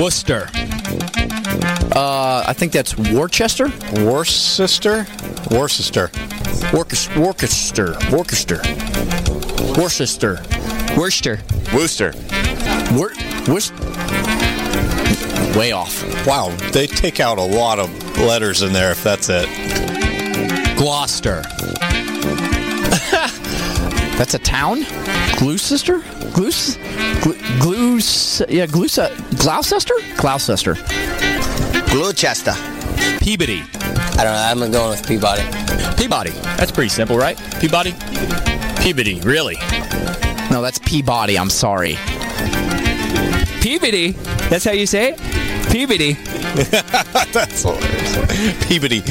Worcester. Uh, I think that's Worcester. Worcester? Worcester. Worcester. Worcester. Worcester. Worcester. Worcester. Worcester. Wor- Worcester. Way off. Wow, they take out a lot of letters in there if that's it. Gloucester. That's a town? Gloucester? Gluce? Glu- Yeah, Gluce. Uh, Gloucester? Gloucester. Gloucester. Peabody. I don't know. I'm going with Peabody. Peabody. That's pretty simple, right? Peabody? Peabody, really? No, that's Peabody. I'm sorry. Peabody? That's how you say it? Peabody. That's hilarious. Peabody.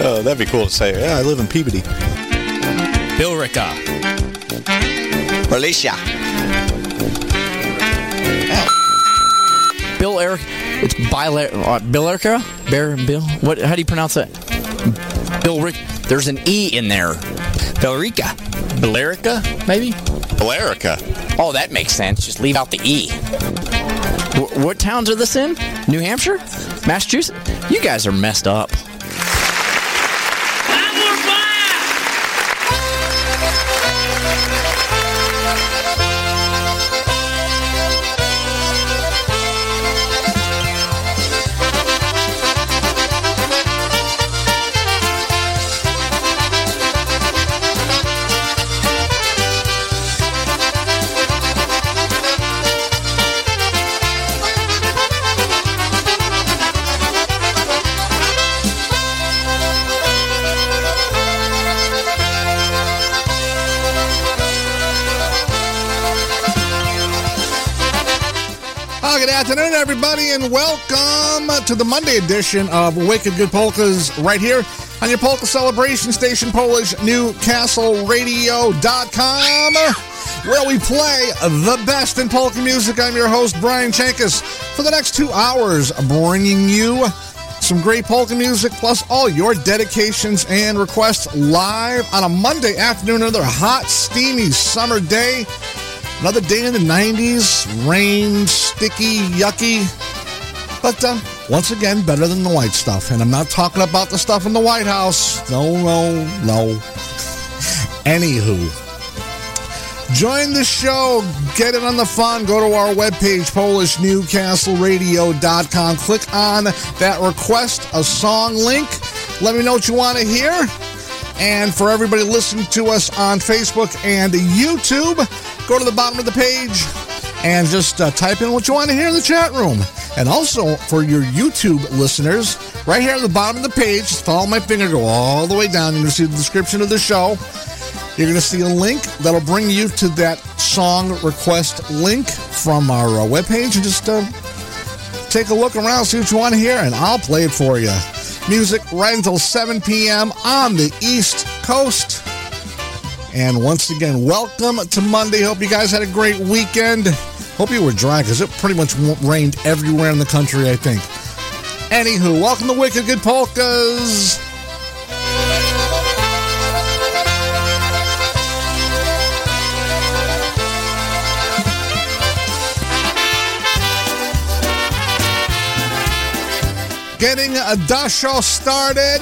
Oh, that'd be cool to say. Yeah, I live in Peabody. Billerica. Alicia. Bill Eric. It's Bill, uh, Bill Erica? Bear, Bill? What? How do you pronounce that? Bill Rick. There's an E in there. Billerica. Billerica, maybe? Alarica. Oh, that makes sense. Just leave out the E. What towns are this in? New Hampshire? Massachusetts? You guys are messed up. Everybody, and welcome to the Monday edition of Wicked Good Polkas right here on your polka celebration station, PolishNewcastleRadio.com, where we play the best in polka music. I'm your host, Brian Chenkus, for the next two hours, bringing you some great polka music plus all your dedications and requests live on a Monday afternoon, another hot, steamy summer day. Another day in the 90s, rain, sticky, yucky. But uh, once again, better than the white stuff. And I'm not talking about the stuff in the White House. No, no, no. Anywho, join the show. Get in on the fun. Go to our webpage, PolishNewcastleRadio.com. Click on that request a song link. Let me know what you want to hear. And for everybody listening to us on Facebook and YouTube, go to the bottom of the page and just uh, type in what you want to hear in the chat room. And also for your YouTube listeners, right here at the bottom of the page, follow my finger, go all the way down. You're going to see the description of the show. You're going to see a link that'll bring you to that song request link from our uh, webpage. And just uh, take a look around, see what you want to hear, and I'll play it for you. Music right until 7 p.m. on the East Coast. And once again, welcome to Monday. Hope you guys had a great weekend. Hope you were dry because it pretty much rained everywhere in the country, I think. Anywho, welcome to Wicked Good Polkas. Getting a Dasho started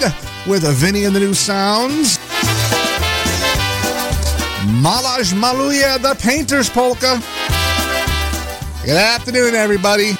with a Vinny and the New Sounds. Malaj Maluya, the Painter's Polka. Good afternoon, everybody.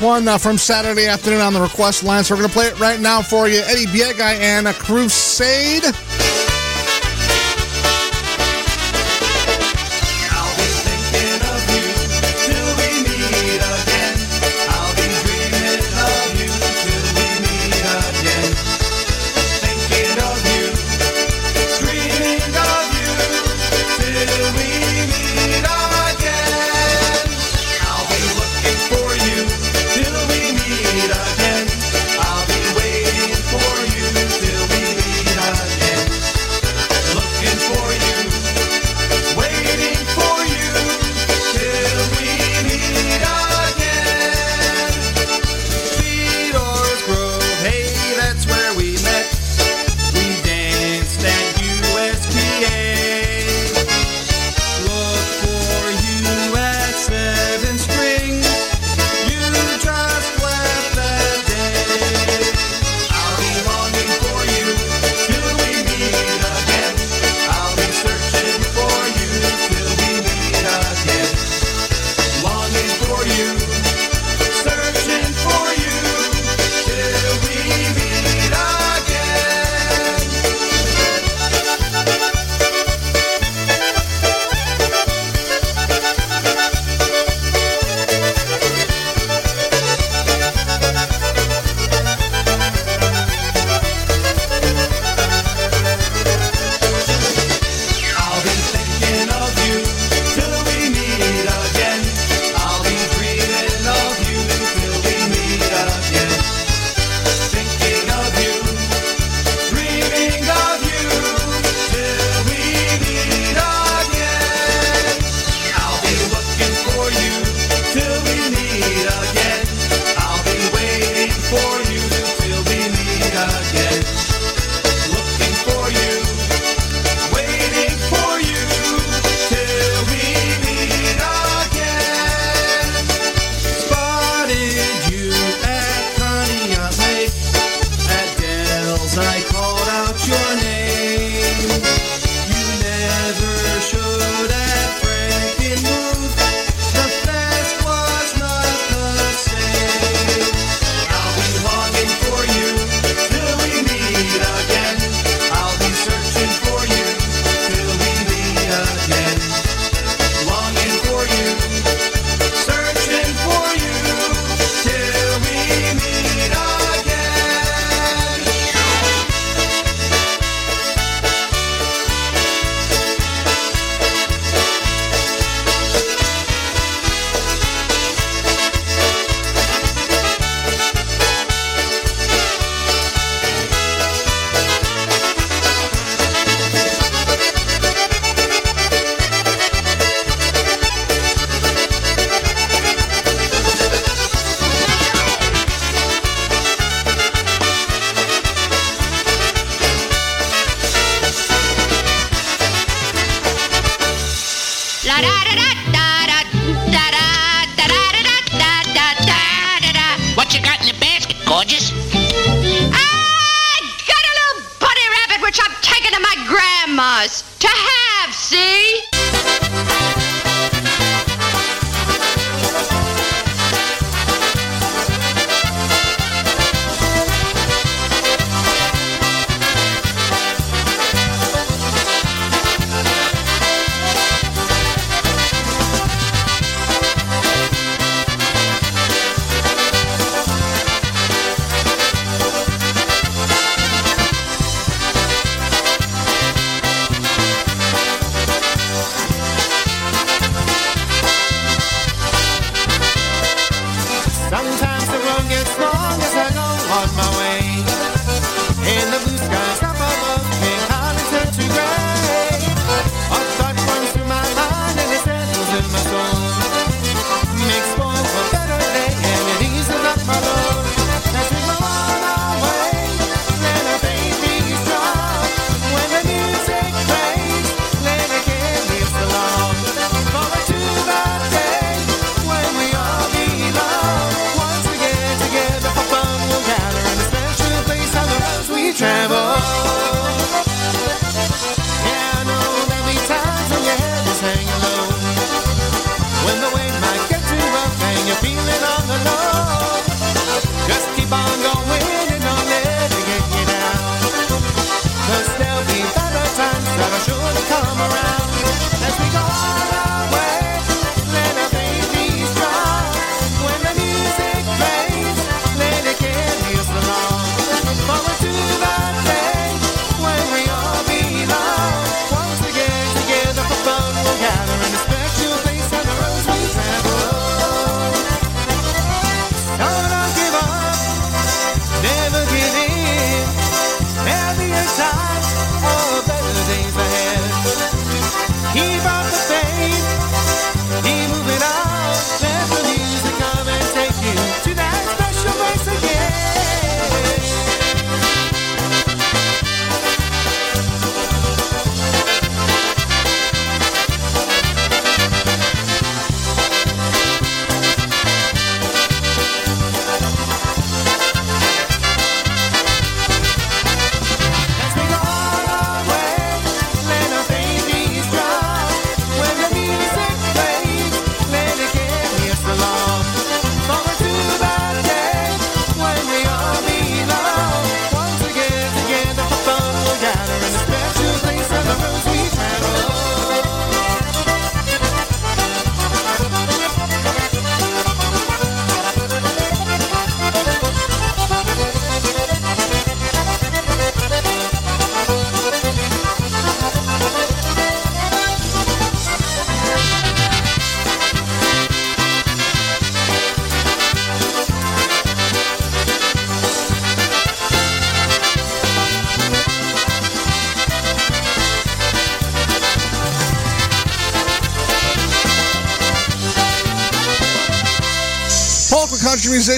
one uh, from Saturday afternoon on the request line. So we're going to play it right now for you. Eddie Biega and a Crusade.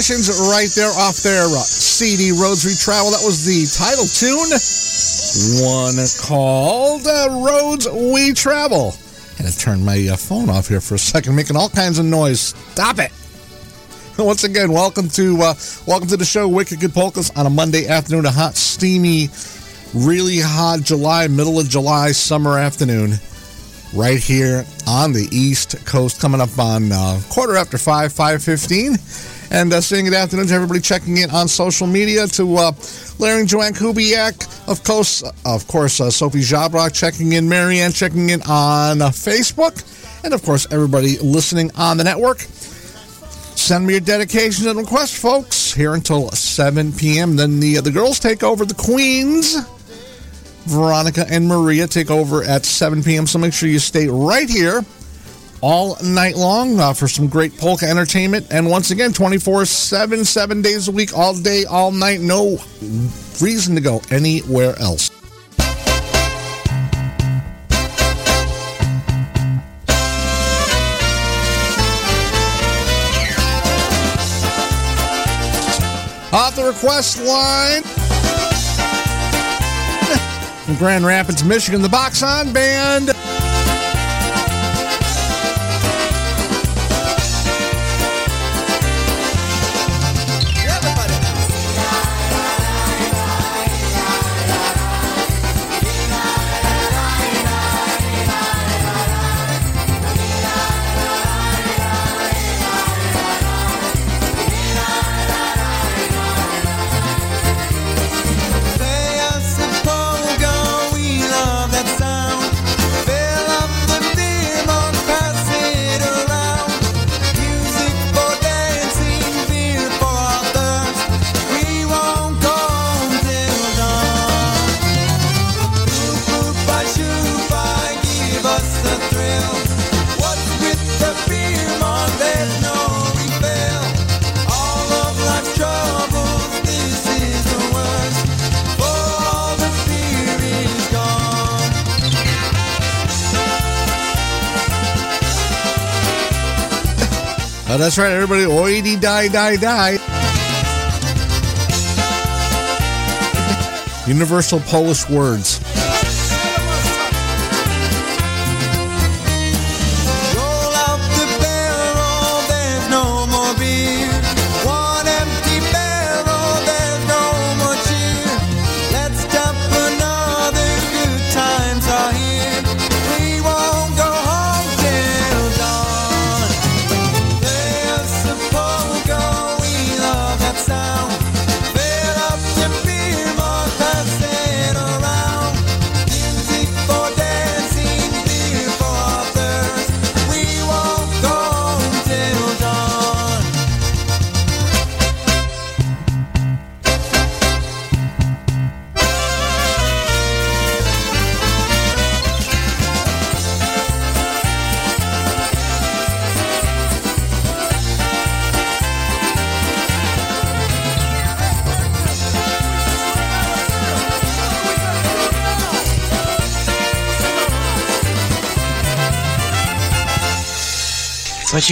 Musicians right there off their uh, CD Roads We Travel. That was the title tune. One called uh, Roads We Travel. And I turned my uh, phone off here for a second, making all kinds of noise. Stop it. Once again, welcome to uh, welcome to the show, Wicked Good Polkas, on a Monday afternoon, a hot, steamy, really hot July, middle of July, summer afternoon, right here on the East Coast, coming up on uh, quarter after five, five fifteen, and uh, saying good afternoon to everybody checking in on social media to uh, Larry and Joanne Kubiak, of course, of course, uh, Sophie Jabrock checking in, Marianne checking in on uh, Facebook, and of course everybody listening on the network. Send me your dedications and requests, folks. Here until 7 p.m. Then the the girls take over. The queens, Veronica and Maria, take over at 7 p.m. So make sure you stay right here all night long uh, for some great polka entertainment. And once again, 24 7, seven days a week, all day, all night. No reason to go anywhere else. Off the request line from Grand Rapids, Michigan, the Box On Band. That's right, everybody. Oidi, die, die, die. Universal Polish words.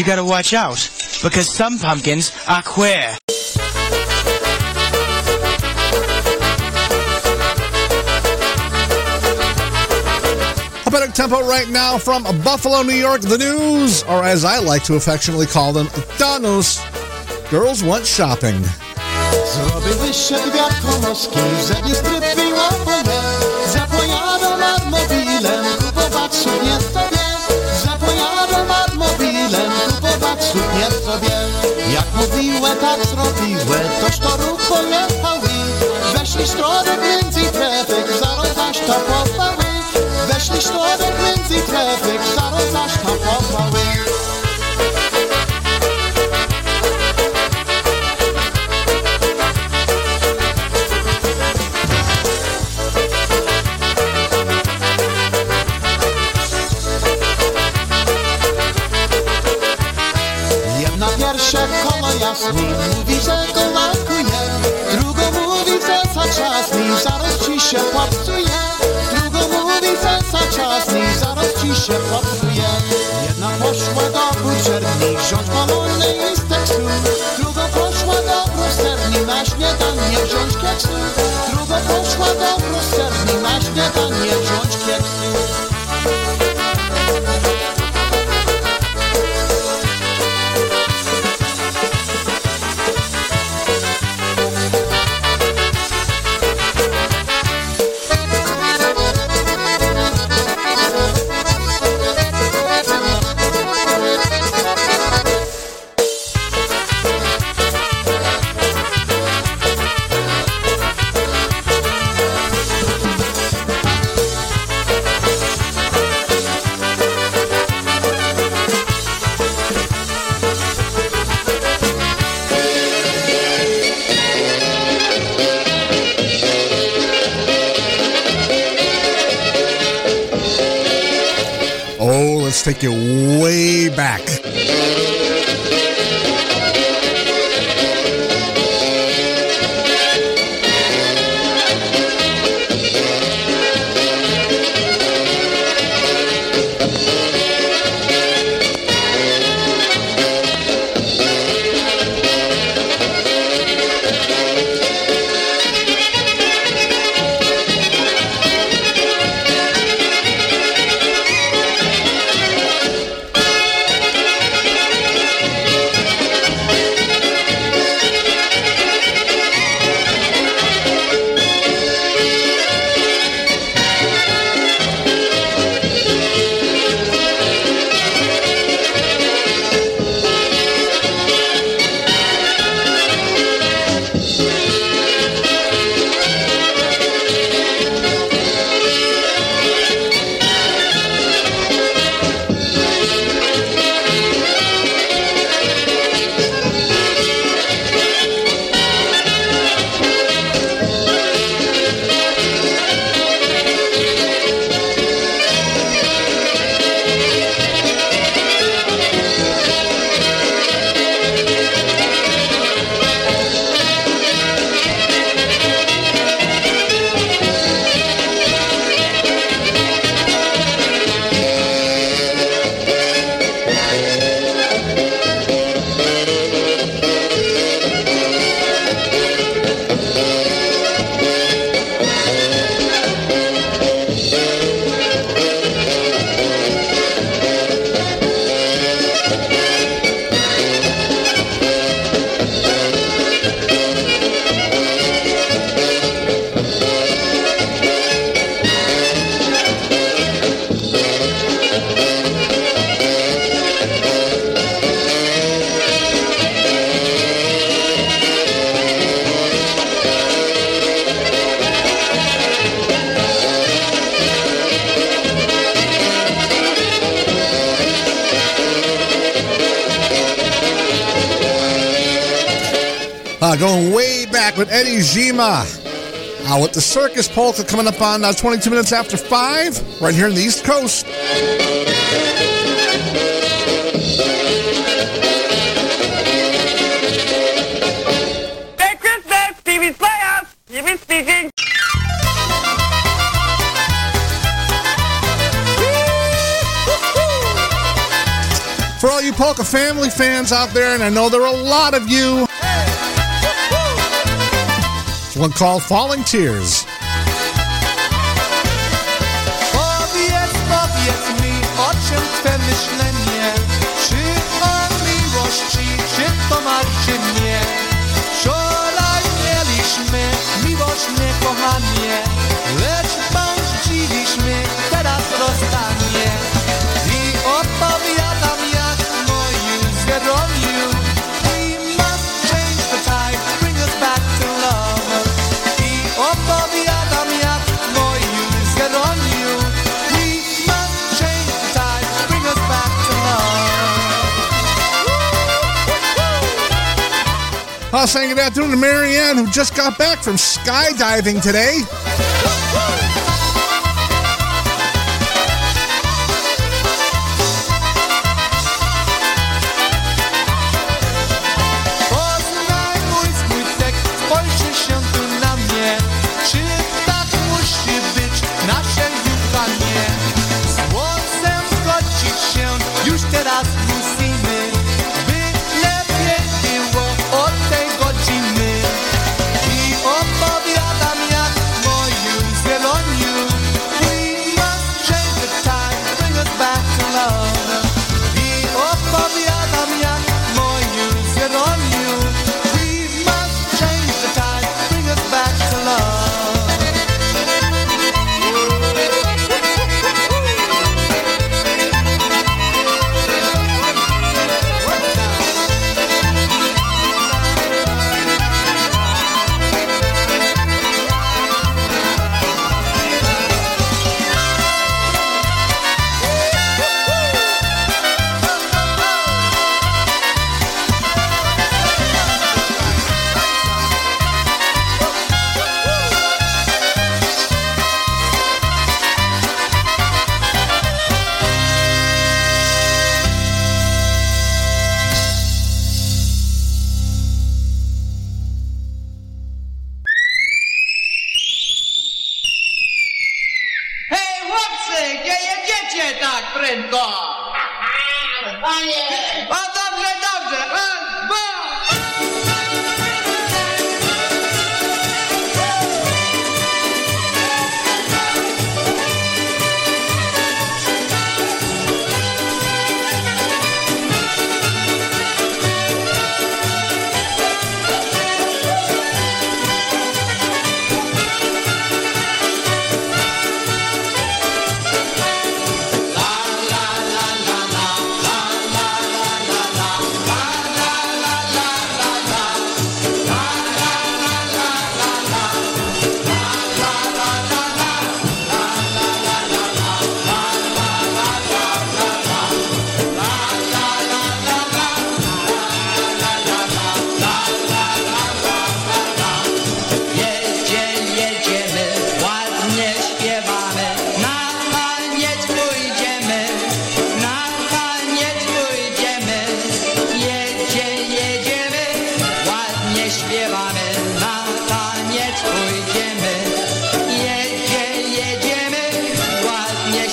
You gotta watch out, because some pumpkins are queer. A tempo right now from Buffalo, New York. The news, or as I like to affectionately call them, Danos. Girls want shopping. Zrobię wysiad wiatromowski, żeby strypiła mnie. Zapojadą nad mobilem, kupować sobie. Suknię sobie. Jak mówiłe, tak zrobiłe, toż to ruch pojechały. Weszli środek między trefek, zaraz zaś to popały. Weszli środek między trefek, zaraz zaś to popały. Mówi, że go lakuje Drugo mówi, że zaczasny Zaraz ci się popsuje Drugo mówi, że zaczasny Zaraz ci się popsuje Jedna poszła do buczerni Wziąć balony i steksu Druga poszła do prosterni Na śniadanie wziąć kieksu Druga poszła do prosterni Na śniadanie wziąć kieksu Circus Polka coming up on uh, 22 minutes after 5, right here in the East Coast. Merry Christmas, TV's Playhouse. TV speaking. For all you Polka family fans out there, and I know there are a lot of you, it's one called Falling Tears. Czym twe myślenie? Czy o miłości, czy to martwi mnie? Wczoraj mieliśmy miłośnie kochanie, Uh, saying good afternoon to Marianne, who just got back from skydiving today.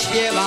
nos lleva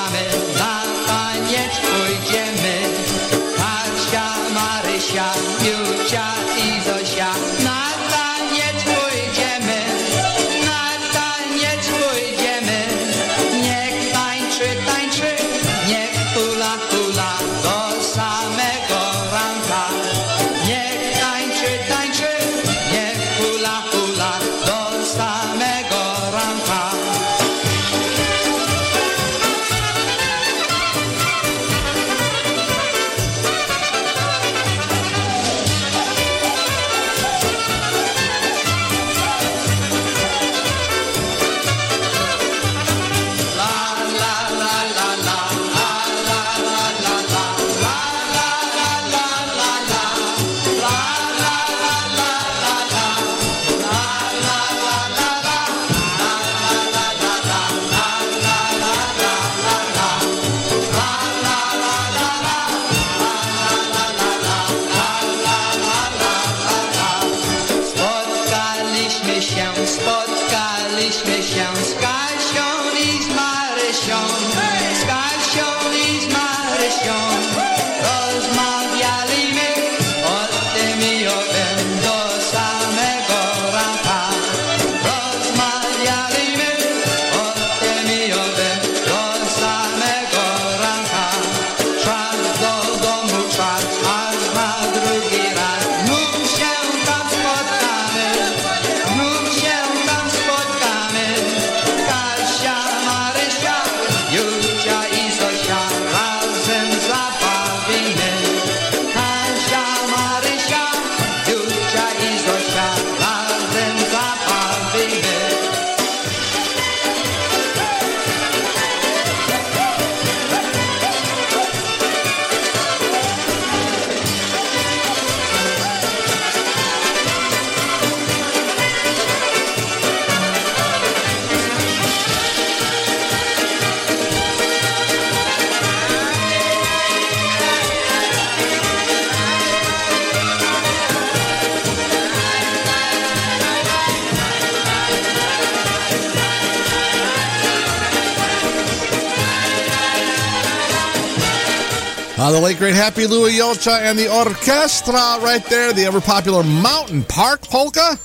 Happy Louie Julcia and the orchestra right there, the ever popular Mountain Park Polka.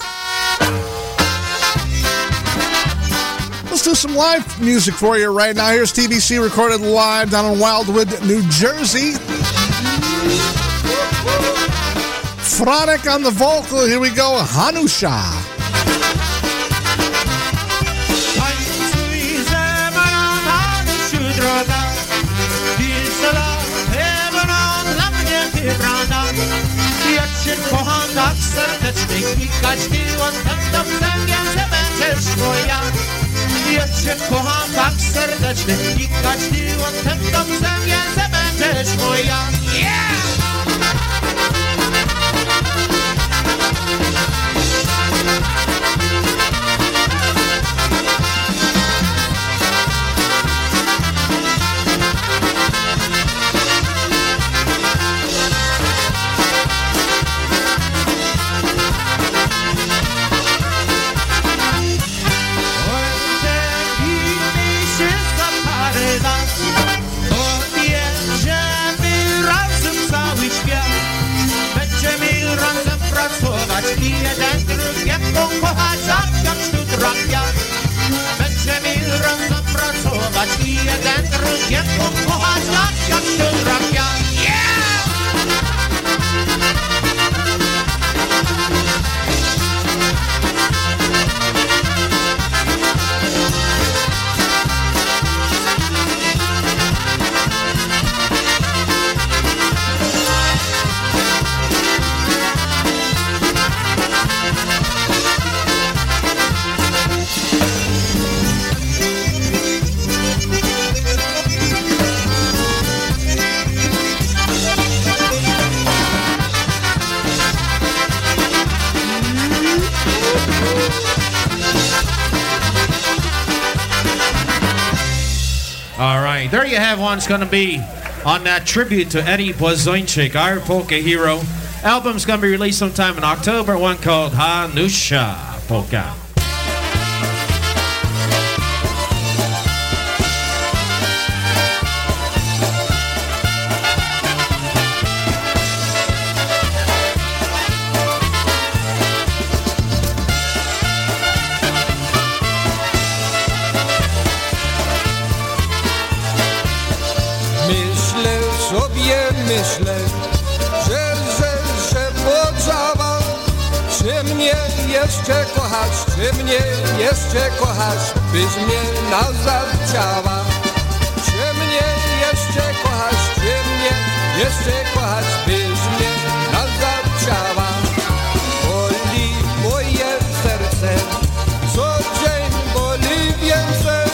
Let's do some live music for you right now. Here's TBC recorded live down in Wildwood, New Jersey. Fronic on the vocal. Here we go, Hanusha. serdecznych klikać miło Tam to ptangiem, że będziesz moja. Ja cię kocham tak serdecznie klikać miło Tam to ptangiem, że będziesz moja. Jeden drugiego kochać, tak jak sztutrapia. Będziemy razem pracować i jeden drugiego kochać, tak jak sztutrapia. Right, there you have one. It's going to be on that tribute to Eddie Blazonczyk, our polka hero. Album's going to be released sometime in October. One called Hanusha Polka. Czy mnie jeszcze kochać Byś mnie nazad chciała Czy mnie jeszcze kochać, czy mnie jeszcze kochać Byś mnie nazad chciała Boli moje serce, co dzień boli więcej.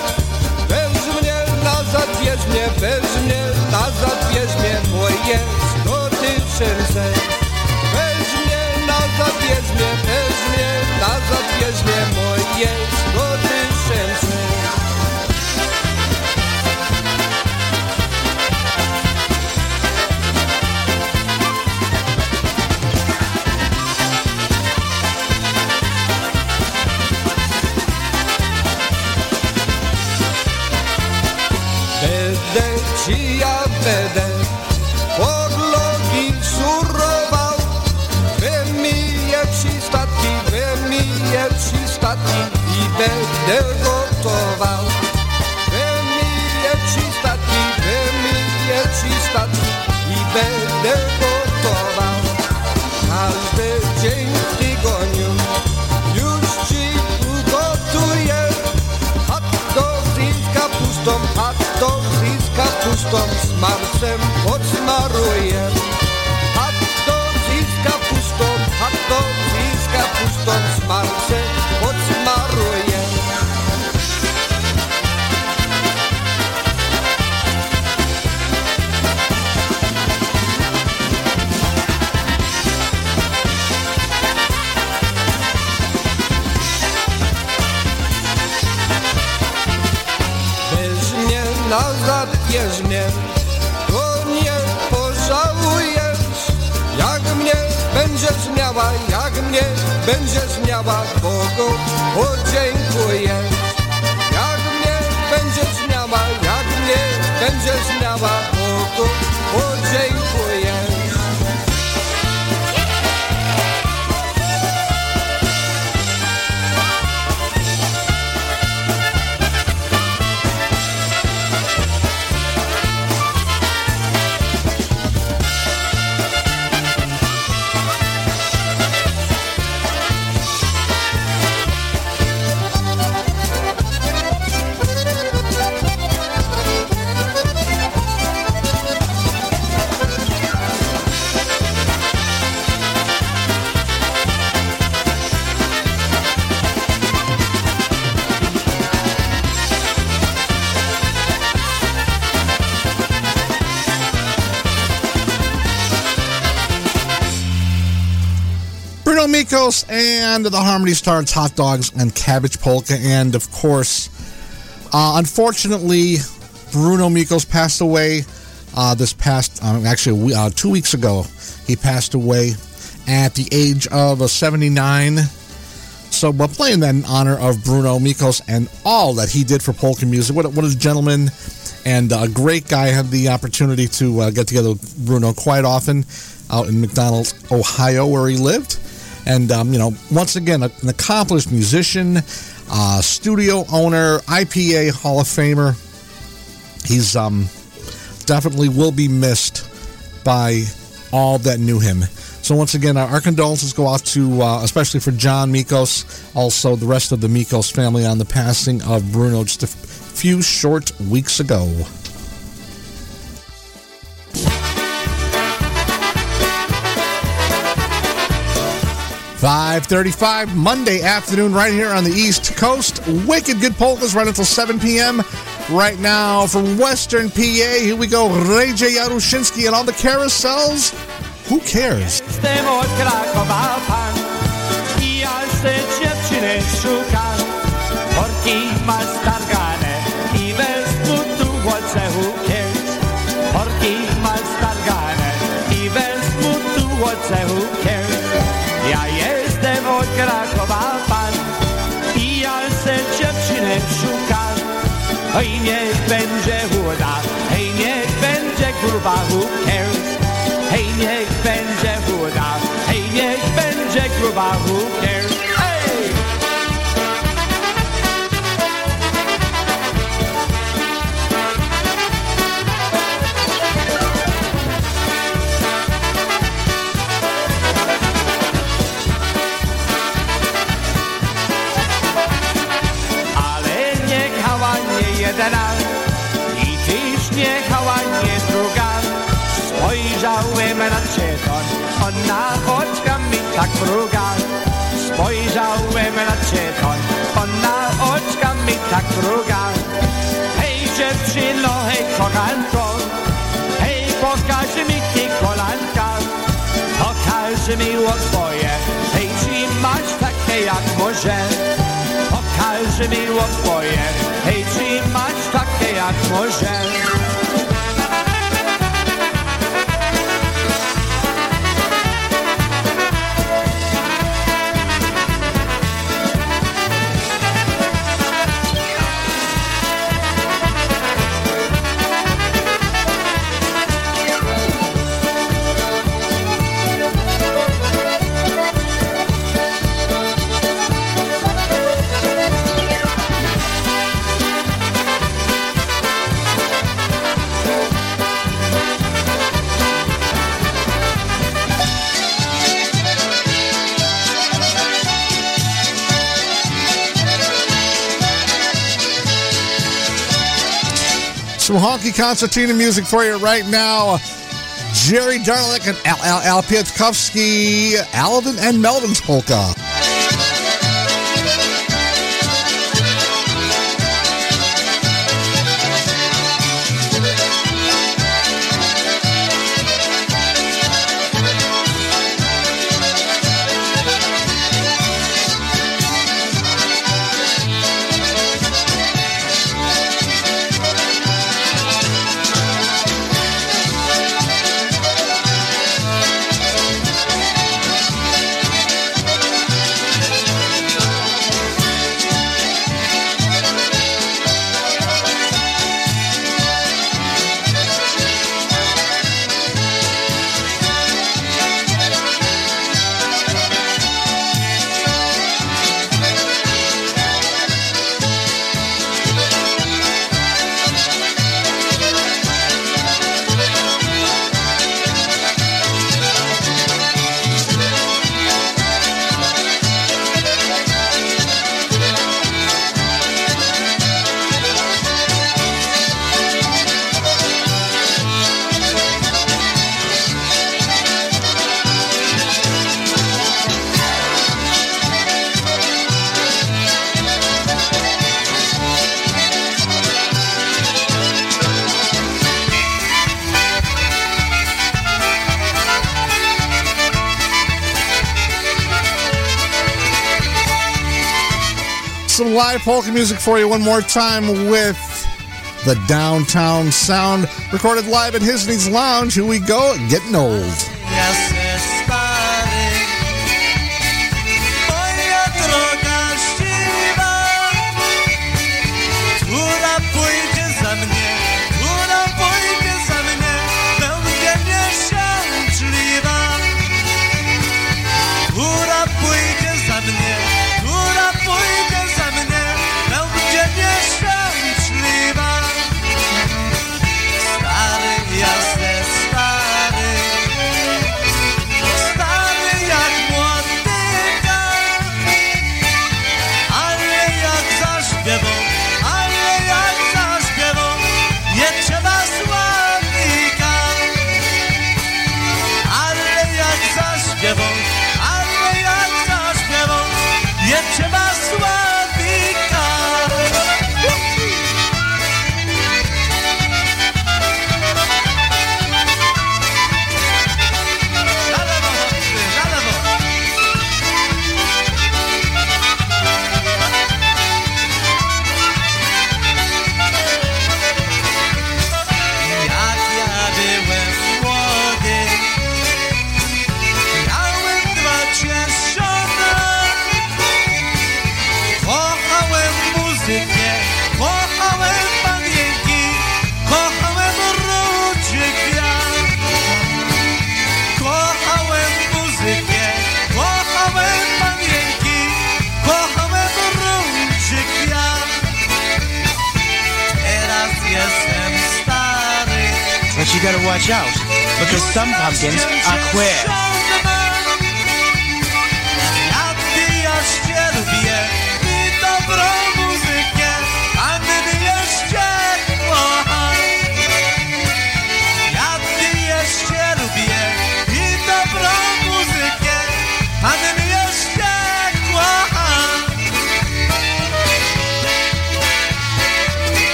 Weź mnie nazad, wierz mnie, weź mnie nazad, wierz mnie. Moje sto tysięcy odbieżnie moje zgody szęce Będę ci ja będę będę będziesz miała, Bogu podziękujesz. Jak mnie będziesz miała, jak mnie będziesz miała, Bogu podziękujesz. Stars Hot Dogs and Cabbage Polka. And of course, uh, unfortunately, Bruno Mikos passed away uh, this past, um, actually, uh, two weeks ago. He passed away at the age of uh, 79. So, but playing that in honor of Bruno Mikos and all that he did for polka music. What, a- what a gentleman and a great guy. I had the opportunity to uh, get together with Bruno quite often out in McDonald's, Ohio, where he lived. And, um, you know, once again, an accomplished musician, uh, studio owner, IPA Hall of Famer. He's um, definitely will be missed by all that knew him. So once again, our, condolences go out to, uh, especially for John Mikos, also the rest of the Mikos family on the passing of Bruno just a few short weeks ago. Five thirty-five Monday afternoon, right here on the East Coast. Wicked good polkas right until seven p.m. Right now from Western PA, here we go. Ray J. Jarushinsky and all the carousels. Who cares? Oj niech będzie chuda Hej niech będzie gruba who cares Hej, niech będzie chuda, hej, niech będzie gruba, who cares? Spojrzałem na ciebie, ona oczka mi tak mruga. Spojrzałem na ciebie, ona oczka mi tak mruga. Hej dziewczyno, hej kochanko, hej pokaż mi ty kolanka. Pokaż mi twoje, hej czy masz takie jak może. Pokaż mi twoje, hej czy masz takie jak może. Concertina music for you right now. Jerry Darlak and Al, Al, Al Pietkowski, Alvin and Melvin's polka. Polka music for you one more time with the Downtown Sound, recorded live at Hisney's Lounge. Here we go, getting old. Ja you gotta watch out because some pumpkins are queer.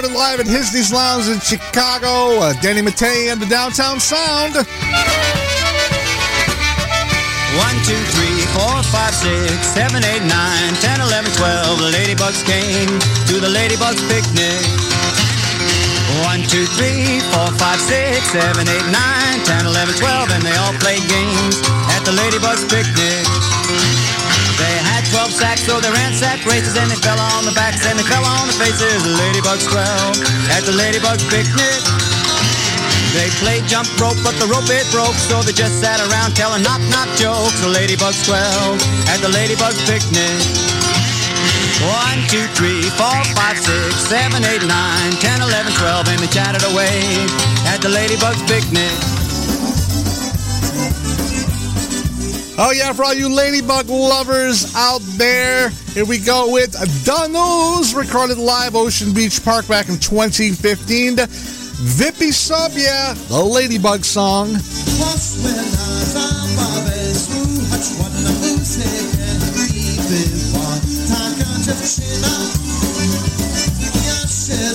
Recorded live at Hisney's Lounge in Chicago. Uh, Danny Mattei and the Downtown Sound. One, two, three, four, five, six, seven, eight, nine, ten, eleven, twelve. The ladybugs came to the ladybugs picnic. One, two, three, four, five, six, seven, eight, nine, ten, eleven, twelve, and they all played games at the ladybugs picnic. 12 sacks, so they ran sack races, and they fell on the backs, and they fell on the faces. The ladybugs 12 at the ladybugs picnic. They played jump rope, but the rope it broke, so they just sat around telling knock knock jokes. The ladybugs 12 at the ladybugs picnic. One, two, three, four, five, six, seven, eight, nine, ten, eleven, twelve, and they chatted away at the ladybugs picnic. Oh, yeah, for all you Ladybug lovers out there, here we go with Danos, recorded live Ocean Beach Park back in 2015. Vippy Sub, yeah, the Ladybug song. Pozwól zabawę słuchać ładną muzykę i była taka dziewczyna. Ja się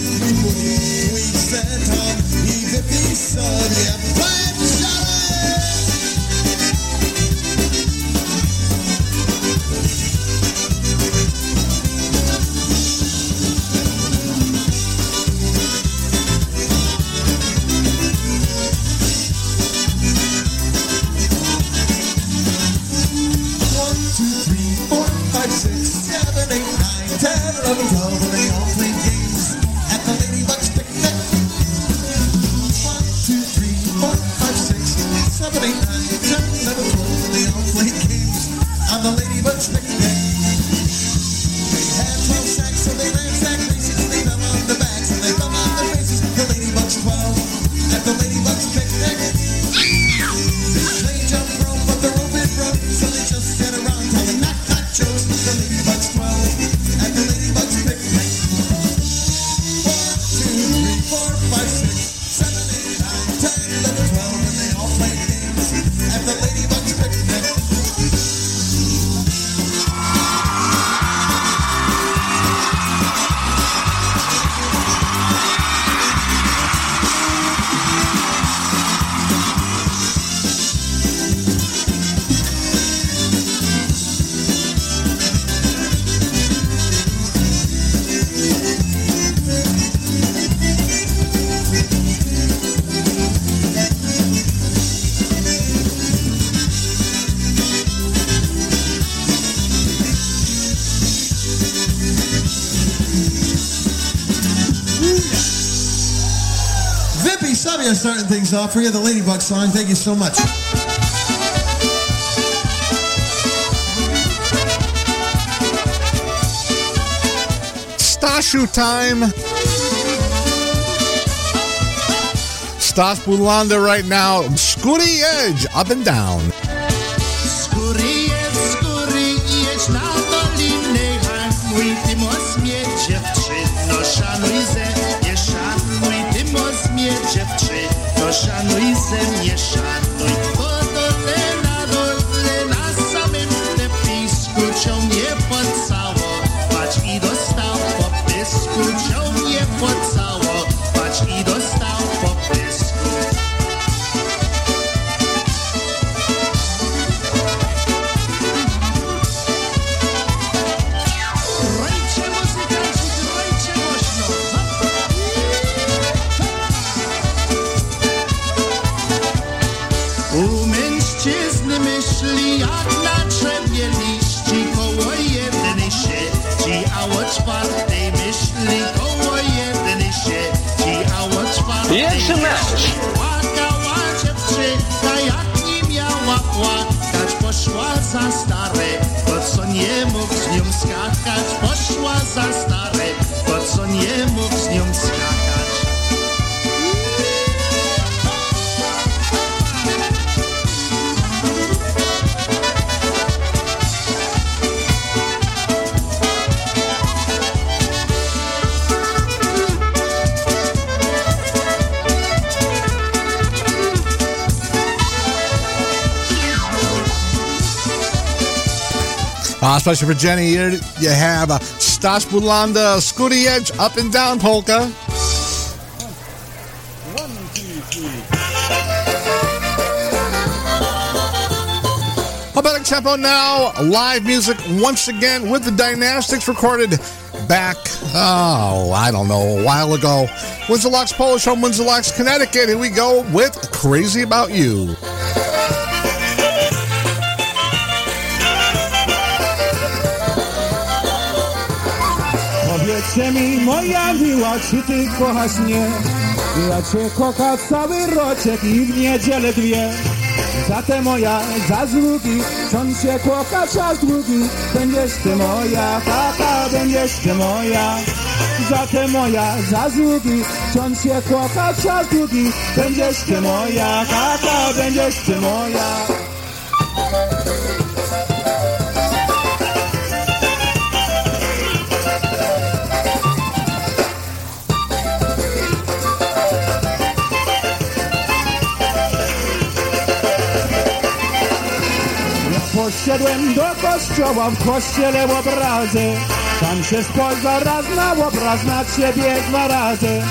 things off for you, the Ladybug song. Thank you so much. Stashu time. Stas Bulanda right now. Scooty Edge, up and down. Dziewczyno, szanuj ze Especially for Jenny, here you have uh, Stas Bulanda, Scooty Edge, up and down polka. About tempo now, live music once again with the Dynastics recorded back, oh, I don't know, a while ago. Windsor Locks Polish home, Windsor Locks, Connecticut. Here we go with Crazy About You. Moja miła, czy ty kochasz mnie? Ja cię kocha cały roczek i w niedzielę dwie. Za te moja zasługi, on cię kocha czas długi. Będziesz ty moja, tata, będziesz ty moja. Za te moja zasługi, on cię kocha czas długi. Będziesz ty moja, tata, będziesz ty moja. Poszedłem do kościoła, w kościele obrazy. Tam się spojrzał raz na obraz, na ciebie dwa razy.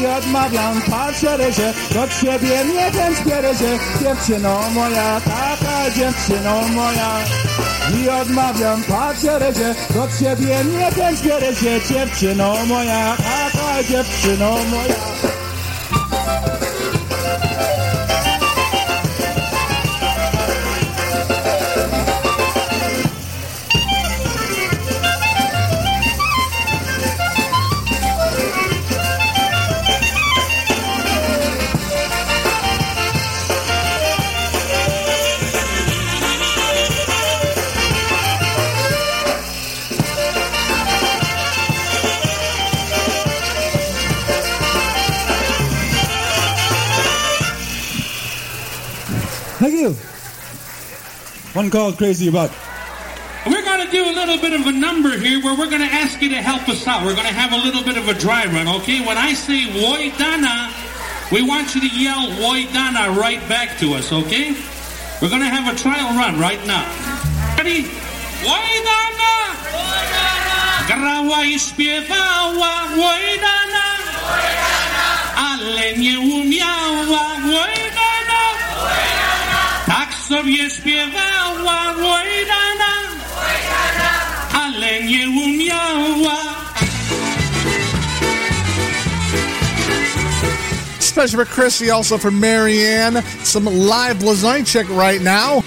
I odmawiam, patrzę się, do ciebie nie wiem zbierę się. Dziewczyno moja, taka dziewczyno moja. I odmawiam, patrzę się, do ciebie nie wiem zbierę się. Dziewczyno moja, taka dziewczyno moja One called Crazy About. We're going to do a little bit of a number here where we're going to ask you to help us out. We're going to have a little bit of a dry run, okay? When I say Woidana, we want you to yell Woidana right back to us, okay? We're going to have a trial run right now. Ready? Woidana! Grała i Woidana! Ale nie umiała Woidana! Tak sobie śpiewała Umiała. Special for Chrissy, also for Marianne. Some live Blazonczyk right now.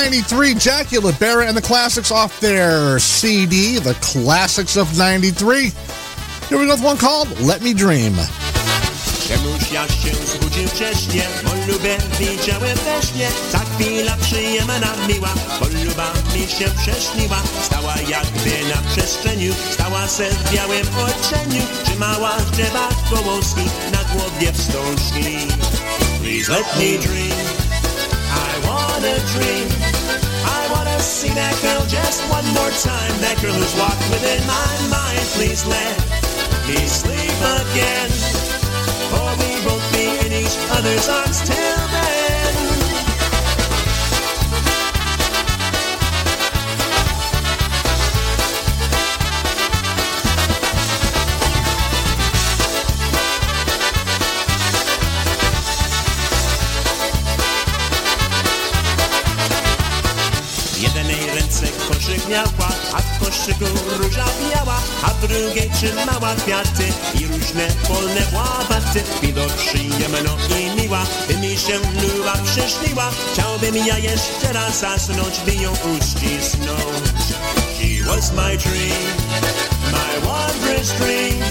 1993, Jacula Barrett and the Classics off their CD, The Classics of 93. Here we go with one called Let Me Dream. Ja się zbudził wcześnie, bo widziałem we śnie. Ta chwila przyjemna, miła, bo luba mi się prześniła. Stała jakby na przestrzeniu, stała se w białym oczeniu. Trzymała drzewa na głowie wstążki. Please let me dream, Wanna dream. I wanna see that girl just one more time. That girl who's walked within my mind. Please let me sleep again. Or we won't be in each other's arms till kwiaty i różne polne. Widok przyjemno i miła, by mi się przyśniła. Chciałbym ja jeszcze raz zasnąć, by ją uścisnąć. She was my dream, my wondrous dream.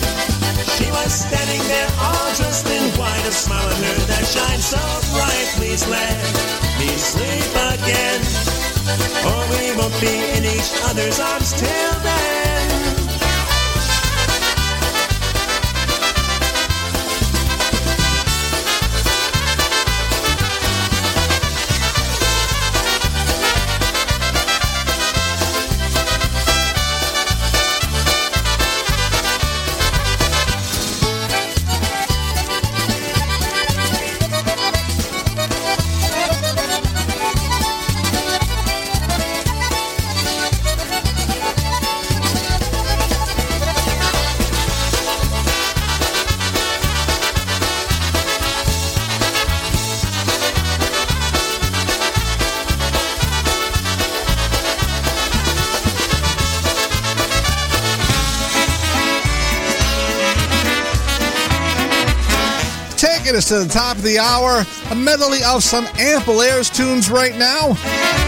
She was standing there all dressed in white, a smile on her that shines so bright. Please let me sleep again. Or we won't be in each other's arms till then. To the top of the hour, a medley of some Ampol-Aires tunes right now.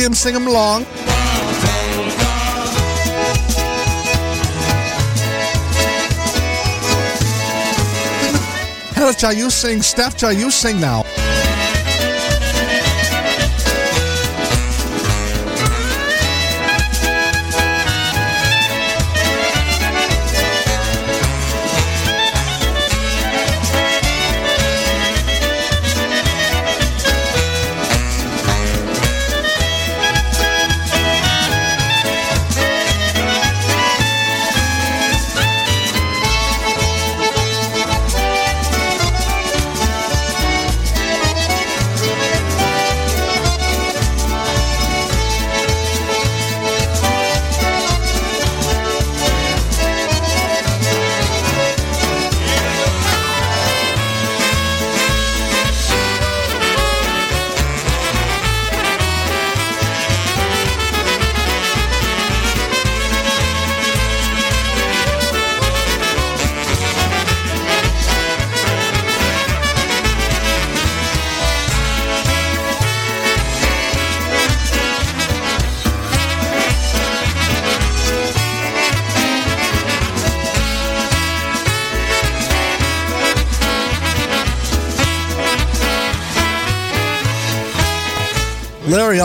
Him sing 'em along? Shall you sing? Steph, you sing now?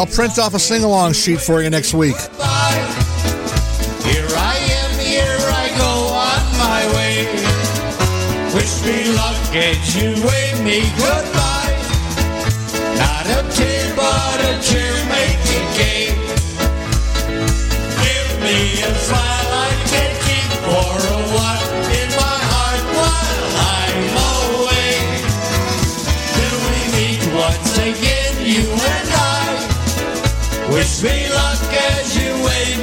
I'll print off a sing along sheet for you next week. Here I am, here I go on my way. Wish me luck you wave me goodbye.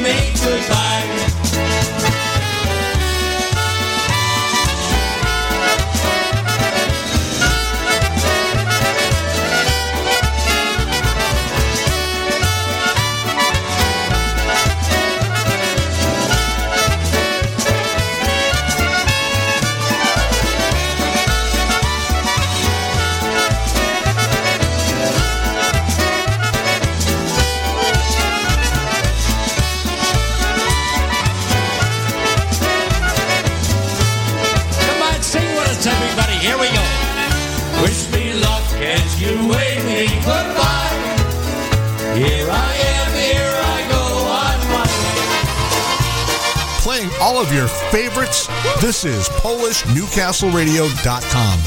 You of your favorites. This is PolishNewcastleRadio.com.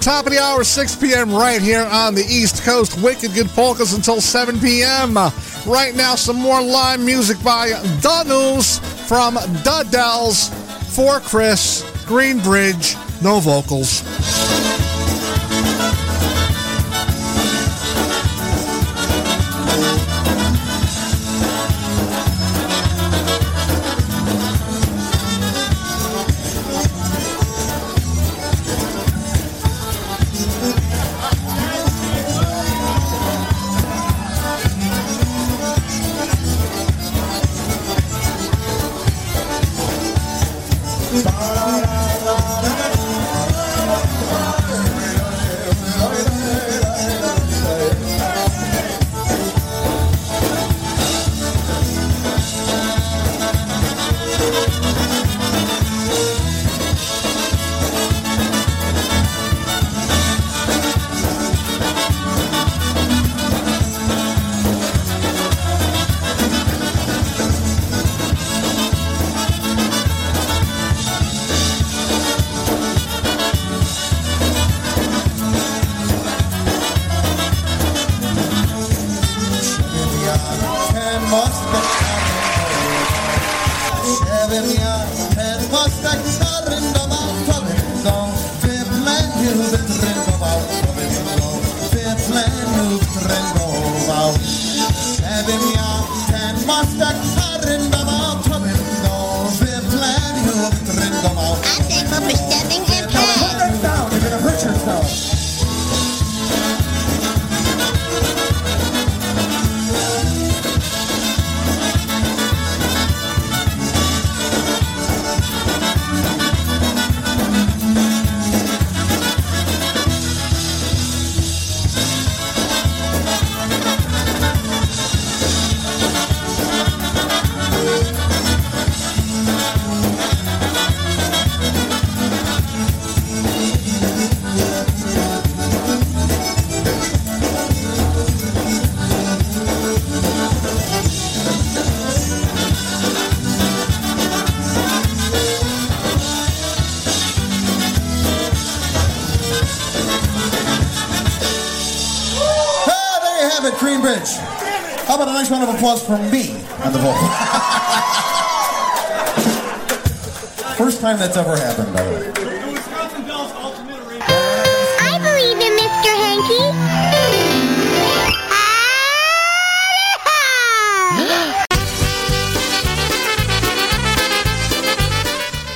Top of the hour, 6 p.m. right here on the East Coast. Wicked Good Polkas until 7 p.m. Uh, right now, some more live music by Danus from Dudells for Chris Greenbridge. No vocals. Applause for me on the vocal? First time that's ever happened, by the way. I believe in Mr. Hanky.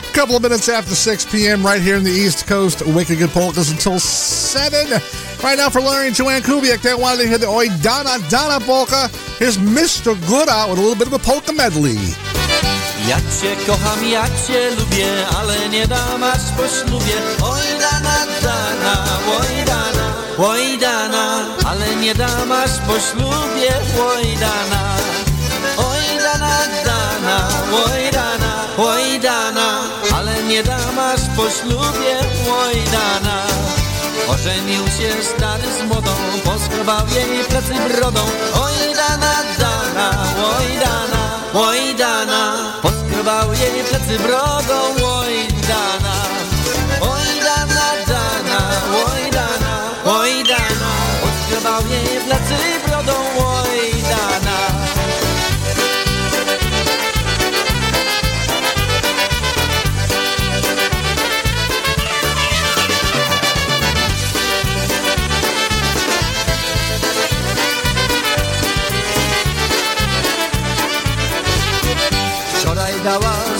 Couple of minutes after 6 p.m. right here in the East Coast. Wicked Good Polkas until 7. Right now for Larry and Joanne Kubiak, they wanted to hear the Oi Donna Donna Polka. Here's Mr. Good out with a little bit of a polka medley. Ja cię kocham, ja cię lubię, ale nie dam aż po ślubie. Oj dana, dana, oj dana, oj dana, ale nie dam aż po ślubie. Oj dana, oj dana, dana, oj dana, oj dana, ale nie dam aż po ślubie Łojdana Ożenił się stary z młodą Poskrobał jej plecy brodą. Oj dana, dana, oj dana, oj dana Poskrobał jej plecy brodą. Oj dana, oj dana, dana, oj dana, oj dana Poskrobał jej plecy brodą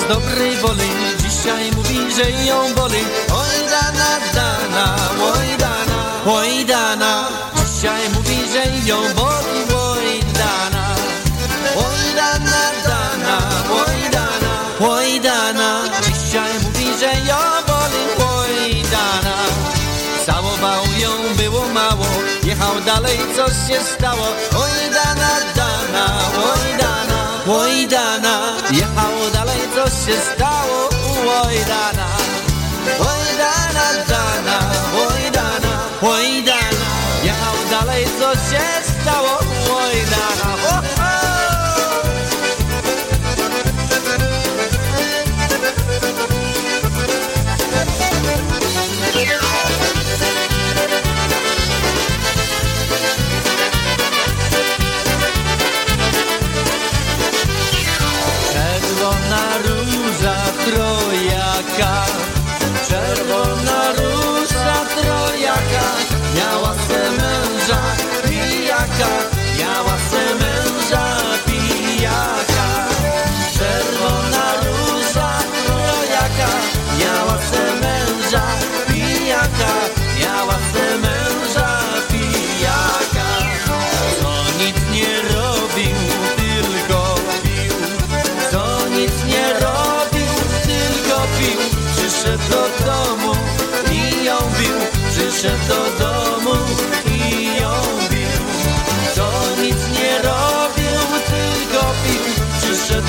dobrej woli, dzisiaj mówi, że ją boli. Oj dana, dana, oj dana, oj dana. Dzisiaj mówi, że ją boli, oj dana. Oj dana, dana, oj dana, oj dana. Dzisiaj mówi, że ją boli, oj dana. Całował ją, było mało, jechał dalej, co się stało. Oj dana, dana, oj dana, oj dana. Jechał se stało u oj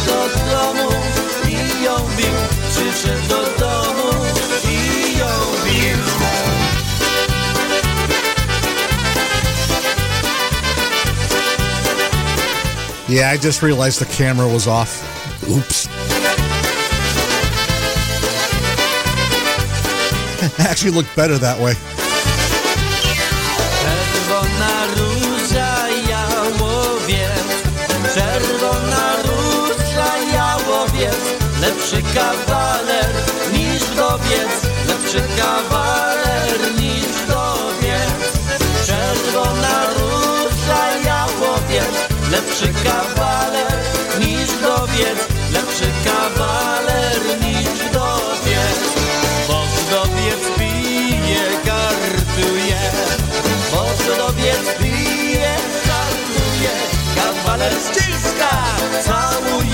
do domu i ją bił Przyszedł do domu i ją bił Yeah, I just realized the camera was off. Oops. Actually looked better that way. Lepszy kawaler niż wdowiec Lepszy kawaler niż wdowiec Czerwona róża jałowiec Lepszy kawaler niż wdowiec Lepszy kawaler niż wdowiec Bo wdowiec pije, kartuje Bo wdowiec pije, kartuje Kawaler ściska, całuje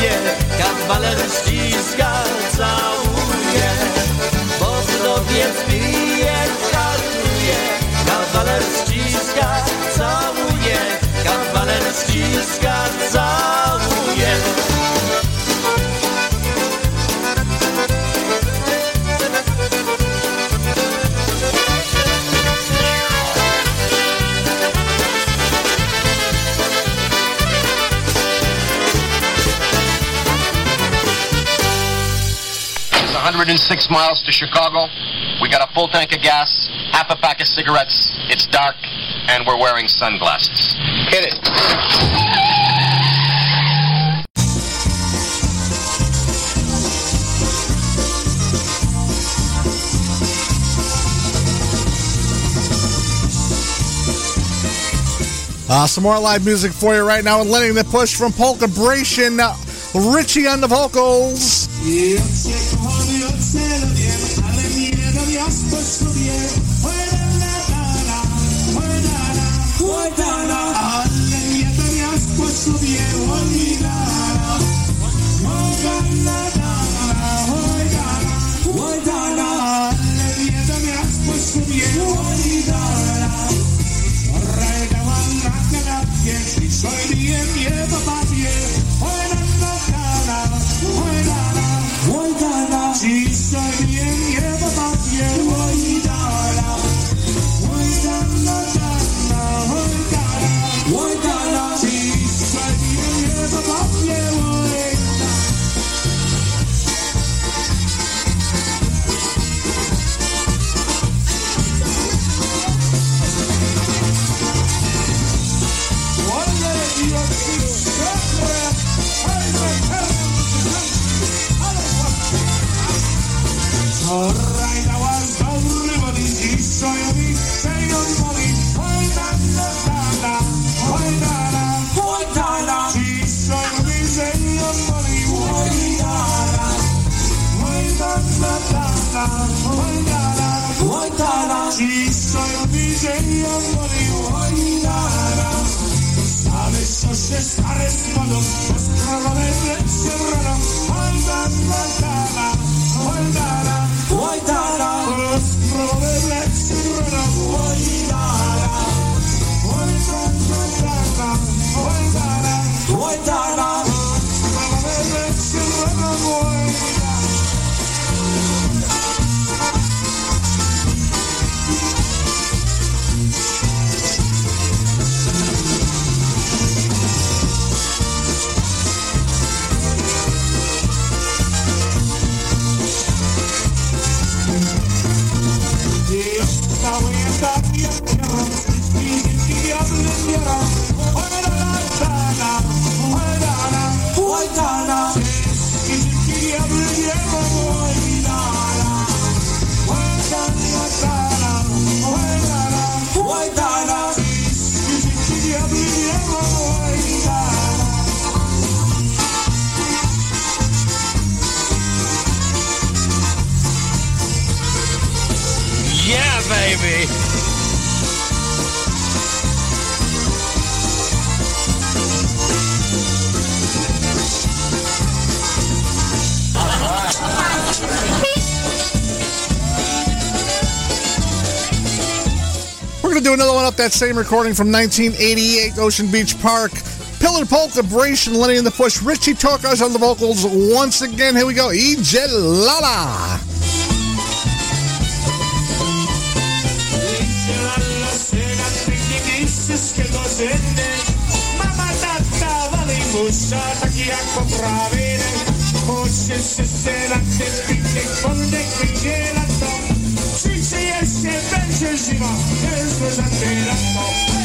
Kawaler ściska, całuje Bo wdowiec pije, kartuje. Kawaler ściska, całuje. Kawaler ściska, całuje 106 miles to Chicago. We got a full tank of gas, half a pack of cigarettes. It's dark, and we're wearing sunglasses. Hit it. Uh, some more live music for you right now. And letting the push from Polka Bration, uh, Richie on the vocals. Ci que volevo do another one up that same recording from 1988, Ocean Beach Park. Pillar Polka, Brace, and Lenny in the Push. Richie Torkos on the vocals once again. Here we go. Ijelala. alla si esce bellissima e scusate la to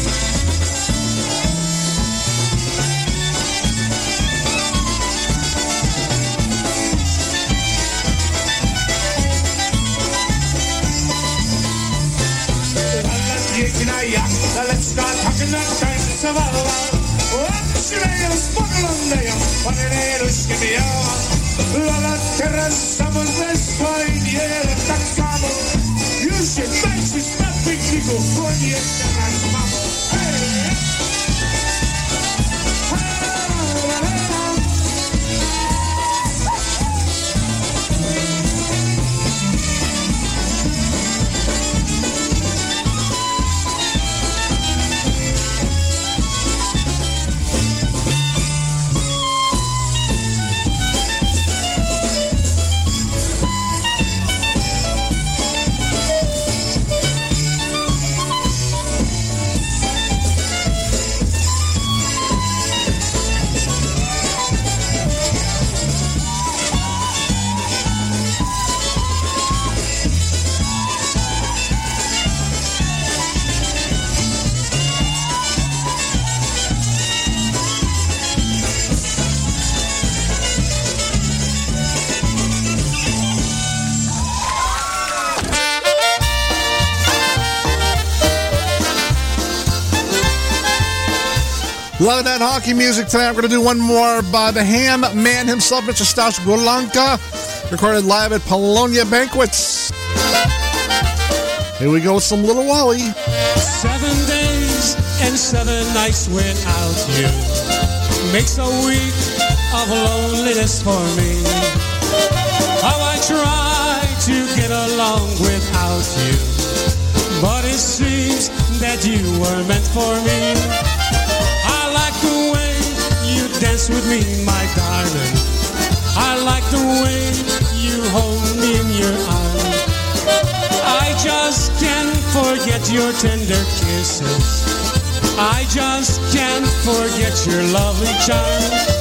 diecinaia, let's start talking that time to Savalla. Očine spoglądają, one nieluśkie miała. Lala teraz samo ze swoim wiele tak samo. Już się tańczysz na pikniku, bo nie jeszcze hockey music tonight. I'm going to do one more by the ham man himself, Mr. Stas Golonka, recorded live at Polonia Banquets. Here we go with some Little Wally. Seven days and seven nights without you makes a week of loneliness for me. How I try to get along without you, but it seems that you were meant for me. Dance with me, my darling. I like the way you hold me in your arms. I just can't forget your tender kisses. I just can't forget your lovely charm.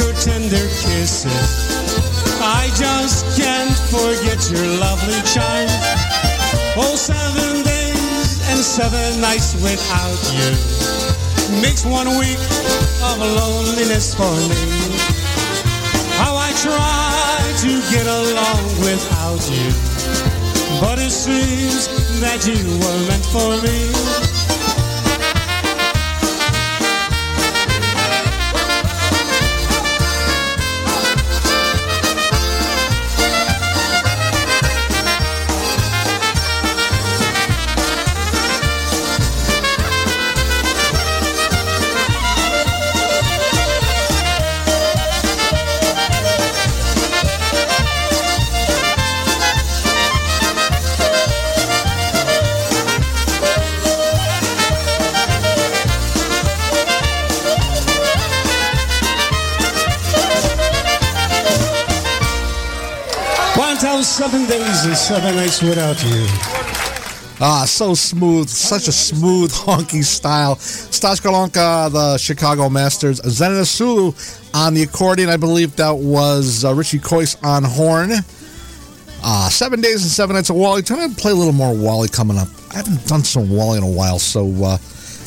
Your tender kisses. I just can't forget your lovely charm. Oh, seven days and seven nights without you makes one week of loneliness for me. How I try to get along without you. But it seems that you were meant for me. Seven days and seven nights without you. Ah, so smooth. Such a smooth, honky style. Stas Golonka, the Chicago Masters. Zenina Sulu on the accordion. I believe that was uh, Richie Coyce on horn. Uh, seven days and seven nights of Wally. Trying to play a little more Wally coming up. I haven't done some Wally in a while, so uh,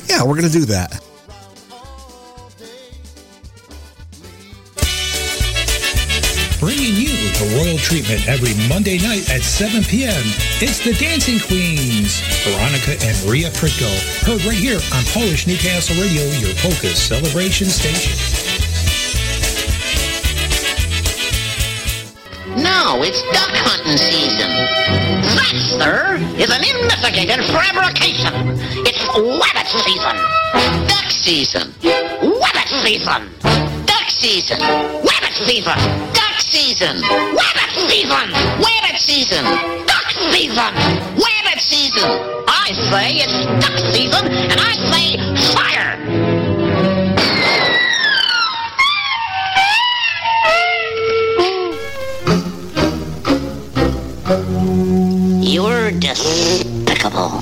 yeah, we're to do that. Treatment every Monday night at 7 p.m. It's the Dancing Queens, Veronica and Maria Pritko. Heard right here on Polish Newcastle Radio, your polka celebration station. No, it's duck hunting season. That, sir, is an investigated fabrication. It's wabbit season. Duck season. Wabbit season. Duck season. Wabbit season. Duck season. Wabbit season. Wabbit season. Duck season. Wabbit season. I say it's duck season, and I say fire. You're despicable.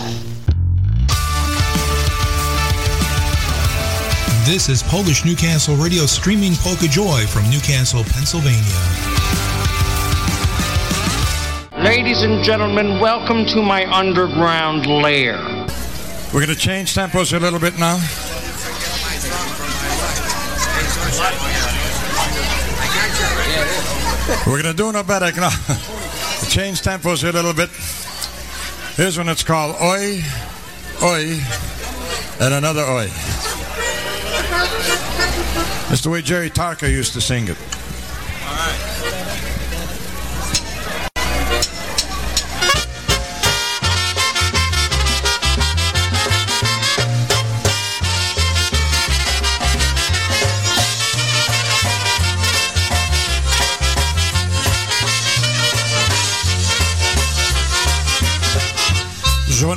This is Polish Newcastle Radio streaming Polka Joy from New Castle, Pennsylvania. Ladies and gentlemen, welcome to my underground lair. We're going to change tempos a little bit now. We're going to do no better now. change tempos a little bit. Here's one that's called Oi, Oi, and another Oi. It's the way Jerry Tarker used to sing it.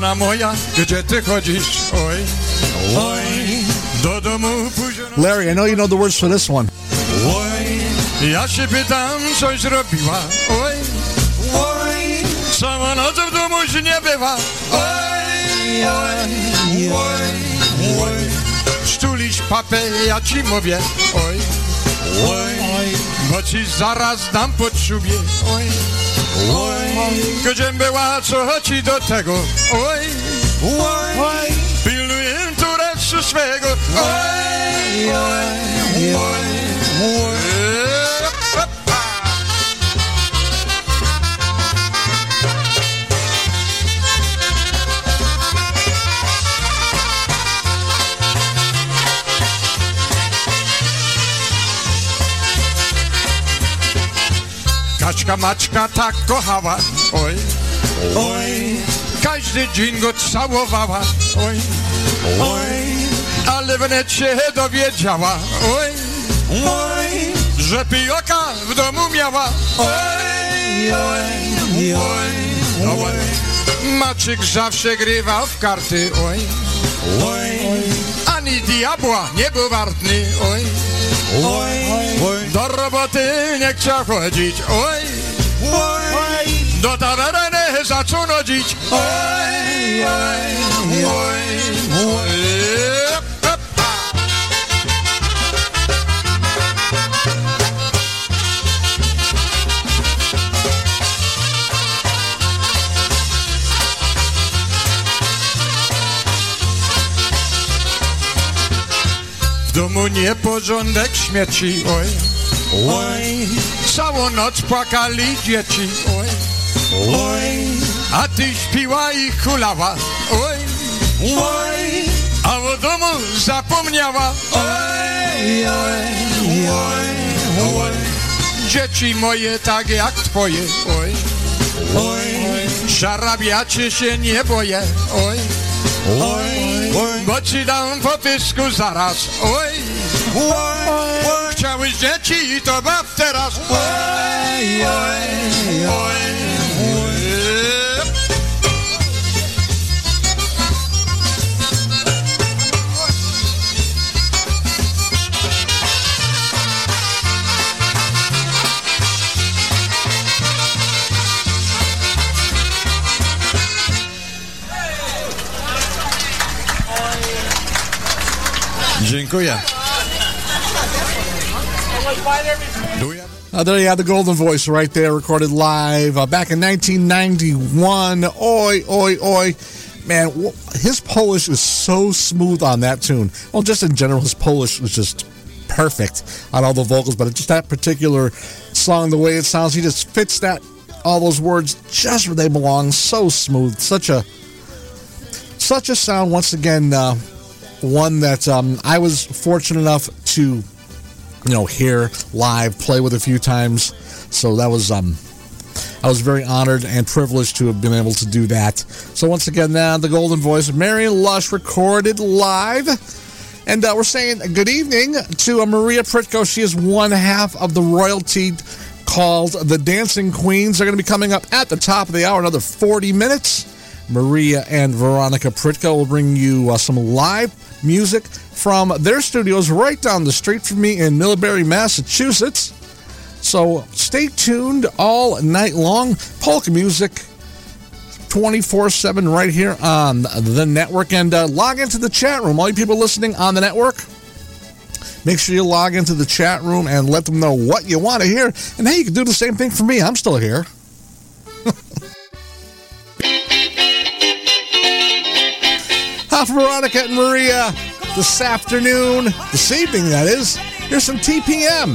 Żona moja, gdzie ty chodzisz? Oj, oj, do domu późno. Larry, I know you know the words for this one. Oj, ja się pytam, coś zrobiła. Oj, oj, sama noc w domu się nie bywa. Oj, oj, oj, oj, sztulić papę, ja ci mówię. Oj, oj, bo ci zaraz dam po czubie. Oj, oj, gdzie była, co ci do tego? Oj, oj, pilnuję interesu swego. Oj, oj, oj, oj. Kaczka Maczka tak kochała, oj, oj, każdy dzień go całowała, oj, oj, ale wnet się dowiedziała, oj, oj, że pijoka w domu miała, oj, oj, oj, oj, Maczyk zawsze grywał w karty, oj, oj, ani diabła nie był wartny, oj, oj, do roboty nie chciał chodzić, oj, oj, do tawerny zaczął nodzić, oj, oj, oj, oj. W domu nieporządek śmieci, oj, oj, całą noc płakali dzieci, oj, oj, a ty śpiła i kulała, oj, oj, a o domu zapomniała, oj, oj, oj, oj, dzieci moje tak jak twoje, oj, oj, szarabiacie się nie boję, oj, oj, bo ci dam po pysku zaraz, oj, oj, chciałeś dzieci i to baw teraz, oj, oj, oj, oj. Dziękuję. Uh, there you have the Golden Voice right there, recorded live uh, back in 1991. Oi, oi, oi. Man, his Polish is so smooth on that tune. Well, just in general, his Polish was just perfect on all the vocals, but just that particular song, the way it sounds, he just fits that, all those words just where they belong. So smooth. Such a, such a sound, once again, uh, one that um, I was fortunate enough to you know, hear live, play with a few times. So that was um I was very honored and privileged to have been able to do that. So once again, now the Golden Voice Marion Lush recorded live. And uh, we're saying good evening to uh, Maria Pritko. She is one half of the royalty called the Dancing Queens. They're going to be coming up at the top of the hour, another 40 minutes. Maria and Veronica Pritko will bring you uh, some live music from their studios right down the street from me in Millbury, Massachusetts. So stay tuned all night long. Polka music 24 7 right here on the network. And uh, log into the chat room. All you people listening on the network, make sure you log into the chat room and let them know what you want to hear. And hey, you can do the same thing for me. I'm still here. Veronica and Maria. This afternoon, this evening, that is. Here's some TPM.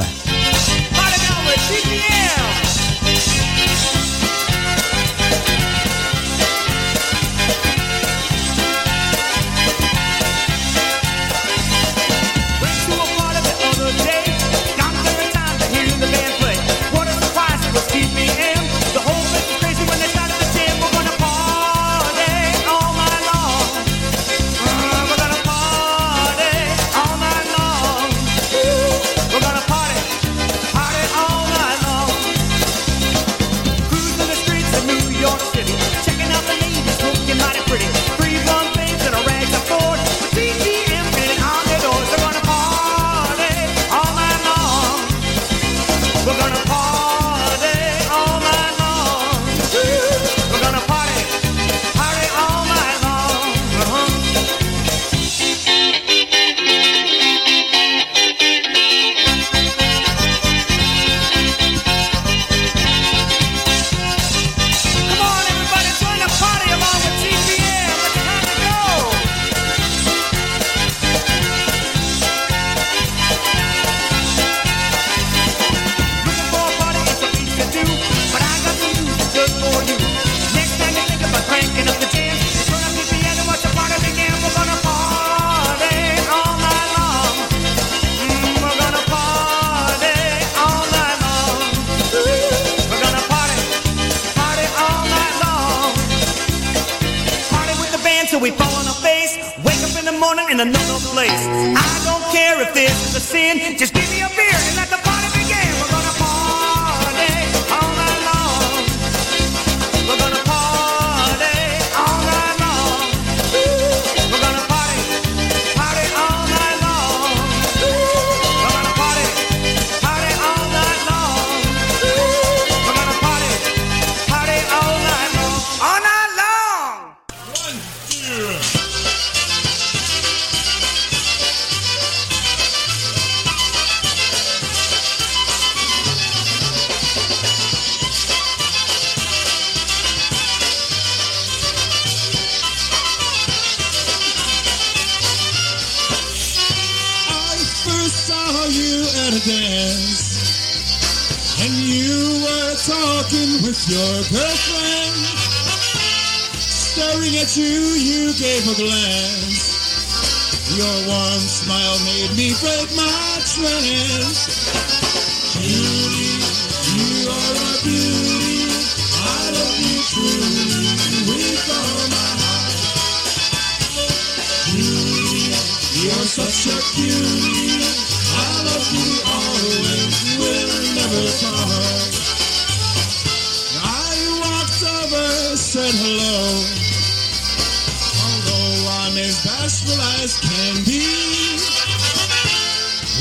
As bashful as can be,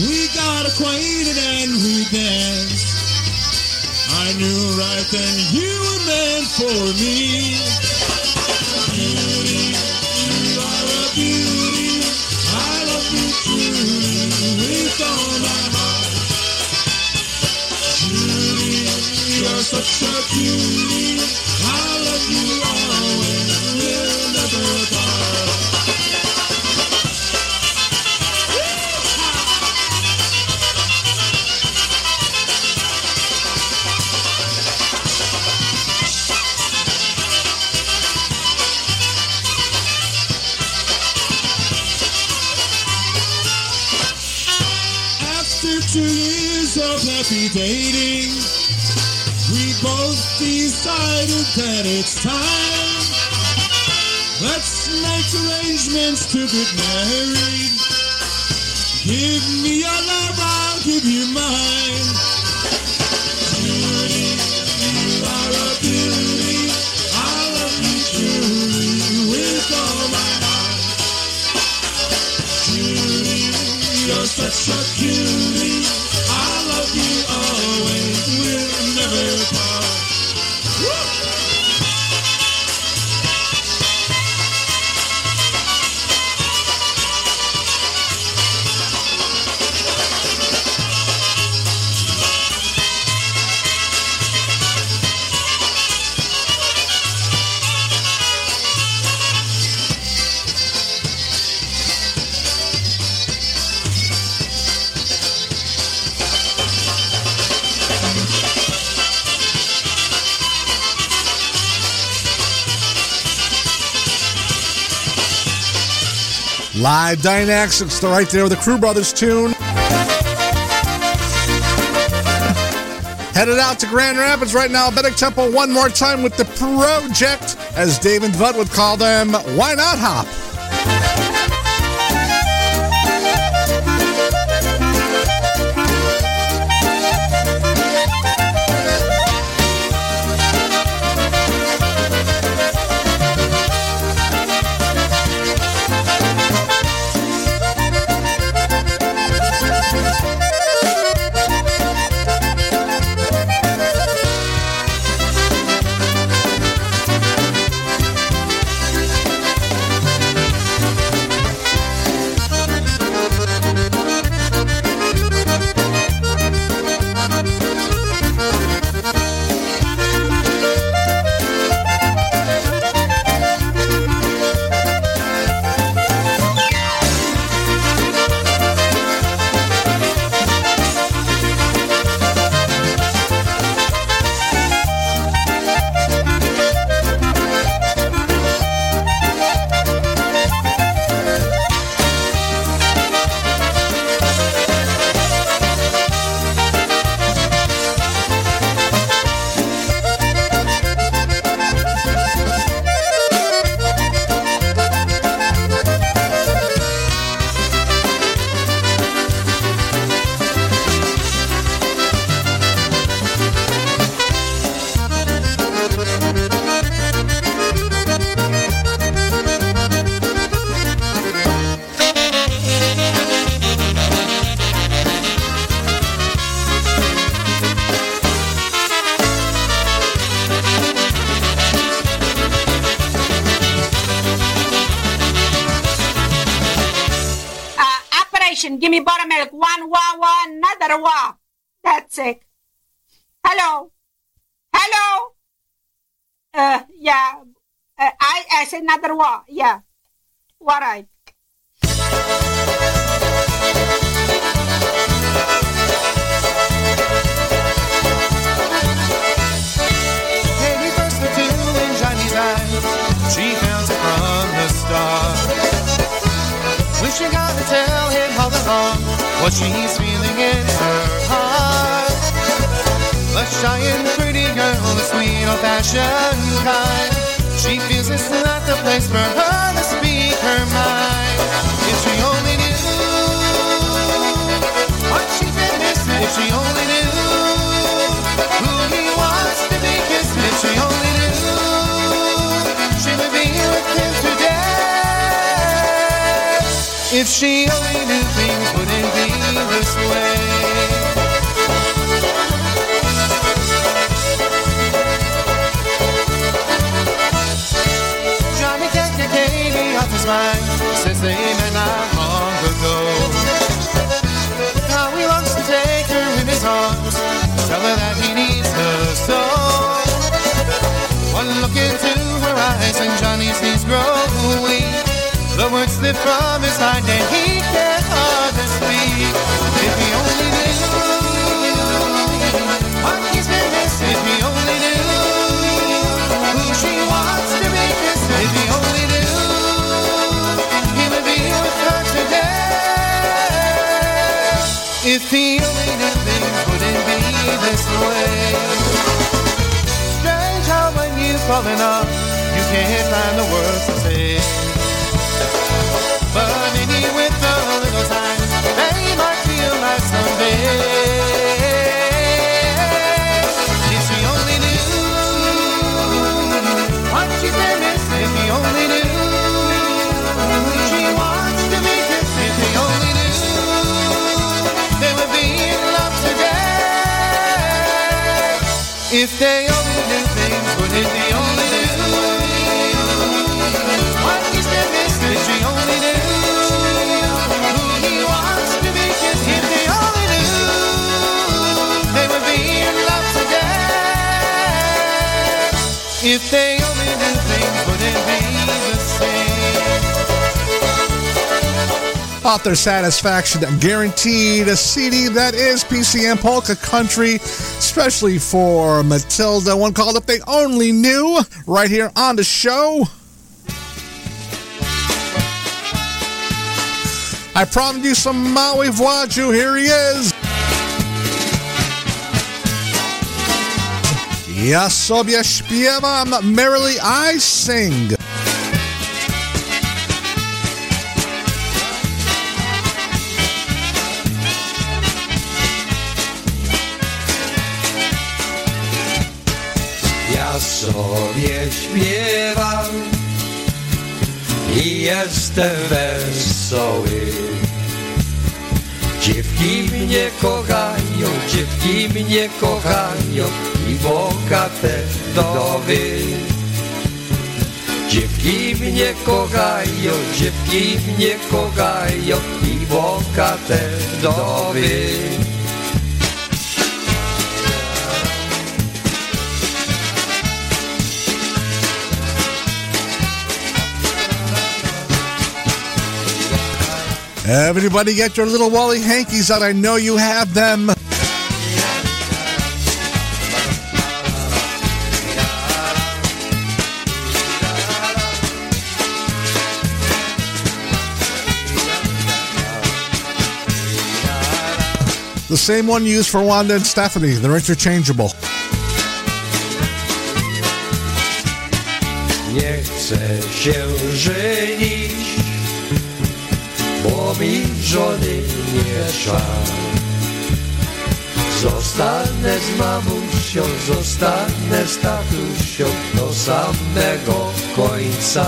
we got acquainted and we danced. I knew right then you were meant for me. Beauty, you are a beauty. I love you truly with all my heart. Judy, you're such a cutie. Happy dating, we both decided that it's time. Let's make arrangements to get married. Give me your love, I'll give you mine. You are a beauty. I love you truly with all my heart. You're such a cutie. Live Dynastics, they're right there with the Crew Brothers tune. Headed out to Grand Rapids right now. Better Temple one more time with the project, as Dave and Bud would call them. Why not hop? Wah. That's it. Hello. Hello. Uh, yeah. Uh, I, I said another wah. Yeah. All right. She felt it from the start. She got to tell him all along what she's feeling in her heart. A shy and pretty girl, the sweet old-fashioned kind. She feels it's not the place for her to speak her mind. If she only knew what she's been missing, if she only knew who he wants to be kissing, if she only knew she would be with him today. If she only knew things wouldn't be One look into her eyes and Johnny's knees grow weak. The words slip from his mind and he can't hardly speak. If he only knew what he's been missing, if he only knew who she wants to be kissing, if he only knew he would be with her today. If he only knew things wouldn't be this way. How when you can't find the words to say. But maybe with a little time, they might feel like someday. If she only knew what missing, if only knew she wants to be if only knew they would be in love today. If they Author satisfaction guaranteed. A CD that is PCM Polka Country, especially for Matilda. One called If They Only Knew, right here on the show. I promised you some Maui Voaju. Here he is. Ja sobie śpiewam, merrily I sing. Sobie śpiewam i jestem wesoły. Dziewki mnie kochają, dziewki mnie kochają i bogate wdowy. Dziewki mnie kochają, dziewki mnie kochają i bogate wdowy. Everybody get your little Wally hankies out. I know you have them. The same one used for Wanda and Stephanie. They're interchangeable. Chcę się żenić, mi żony nie. Zostanę z mamusią, zostanę z tatusią do samego końca.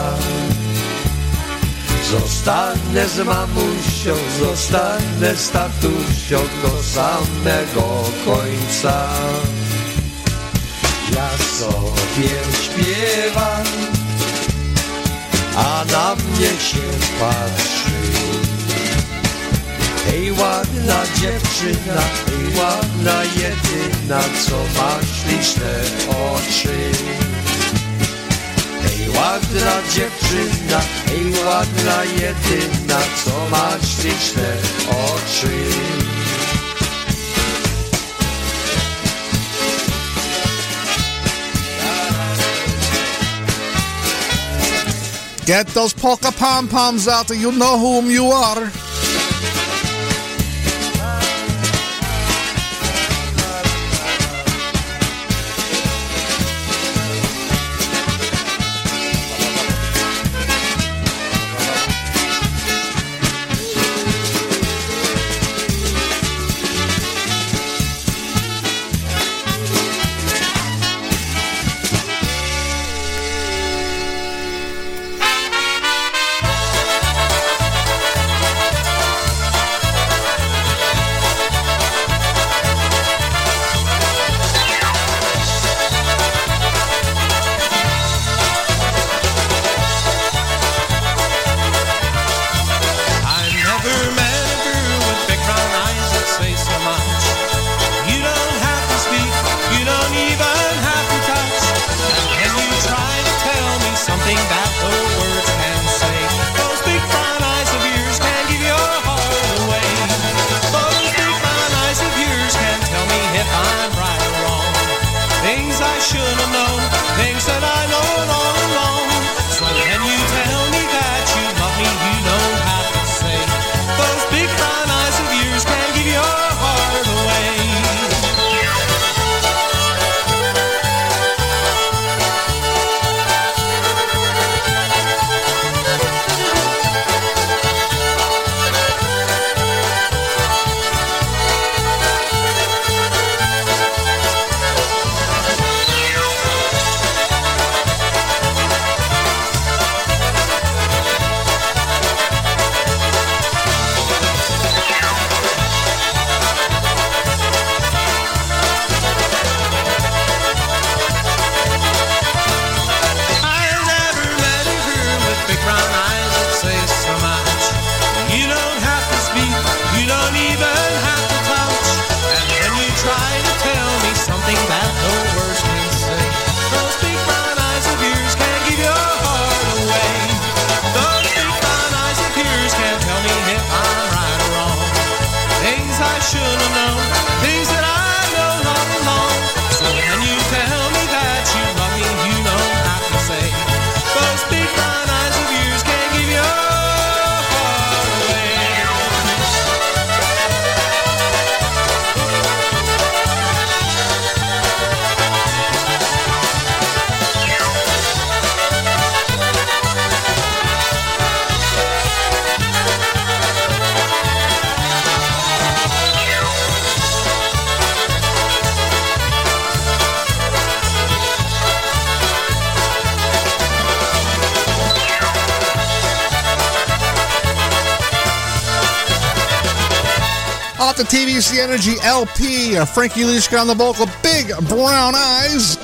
Zostanę z mamusią, zostanę z tatusią do samego końca. Ja sobie śpiewam, a na mnie się patrzy. Ładna dziewczyna, ej ładna jedyna, co ma śliczne oczy. Ej ładna dziewczyna, ej ładna jedyna, co ma śliczne oczy. Get those polka pom poms out. You know whom you are. Off the Energy LP, Frankie Lishka on the vocal, Big Brown Eyes.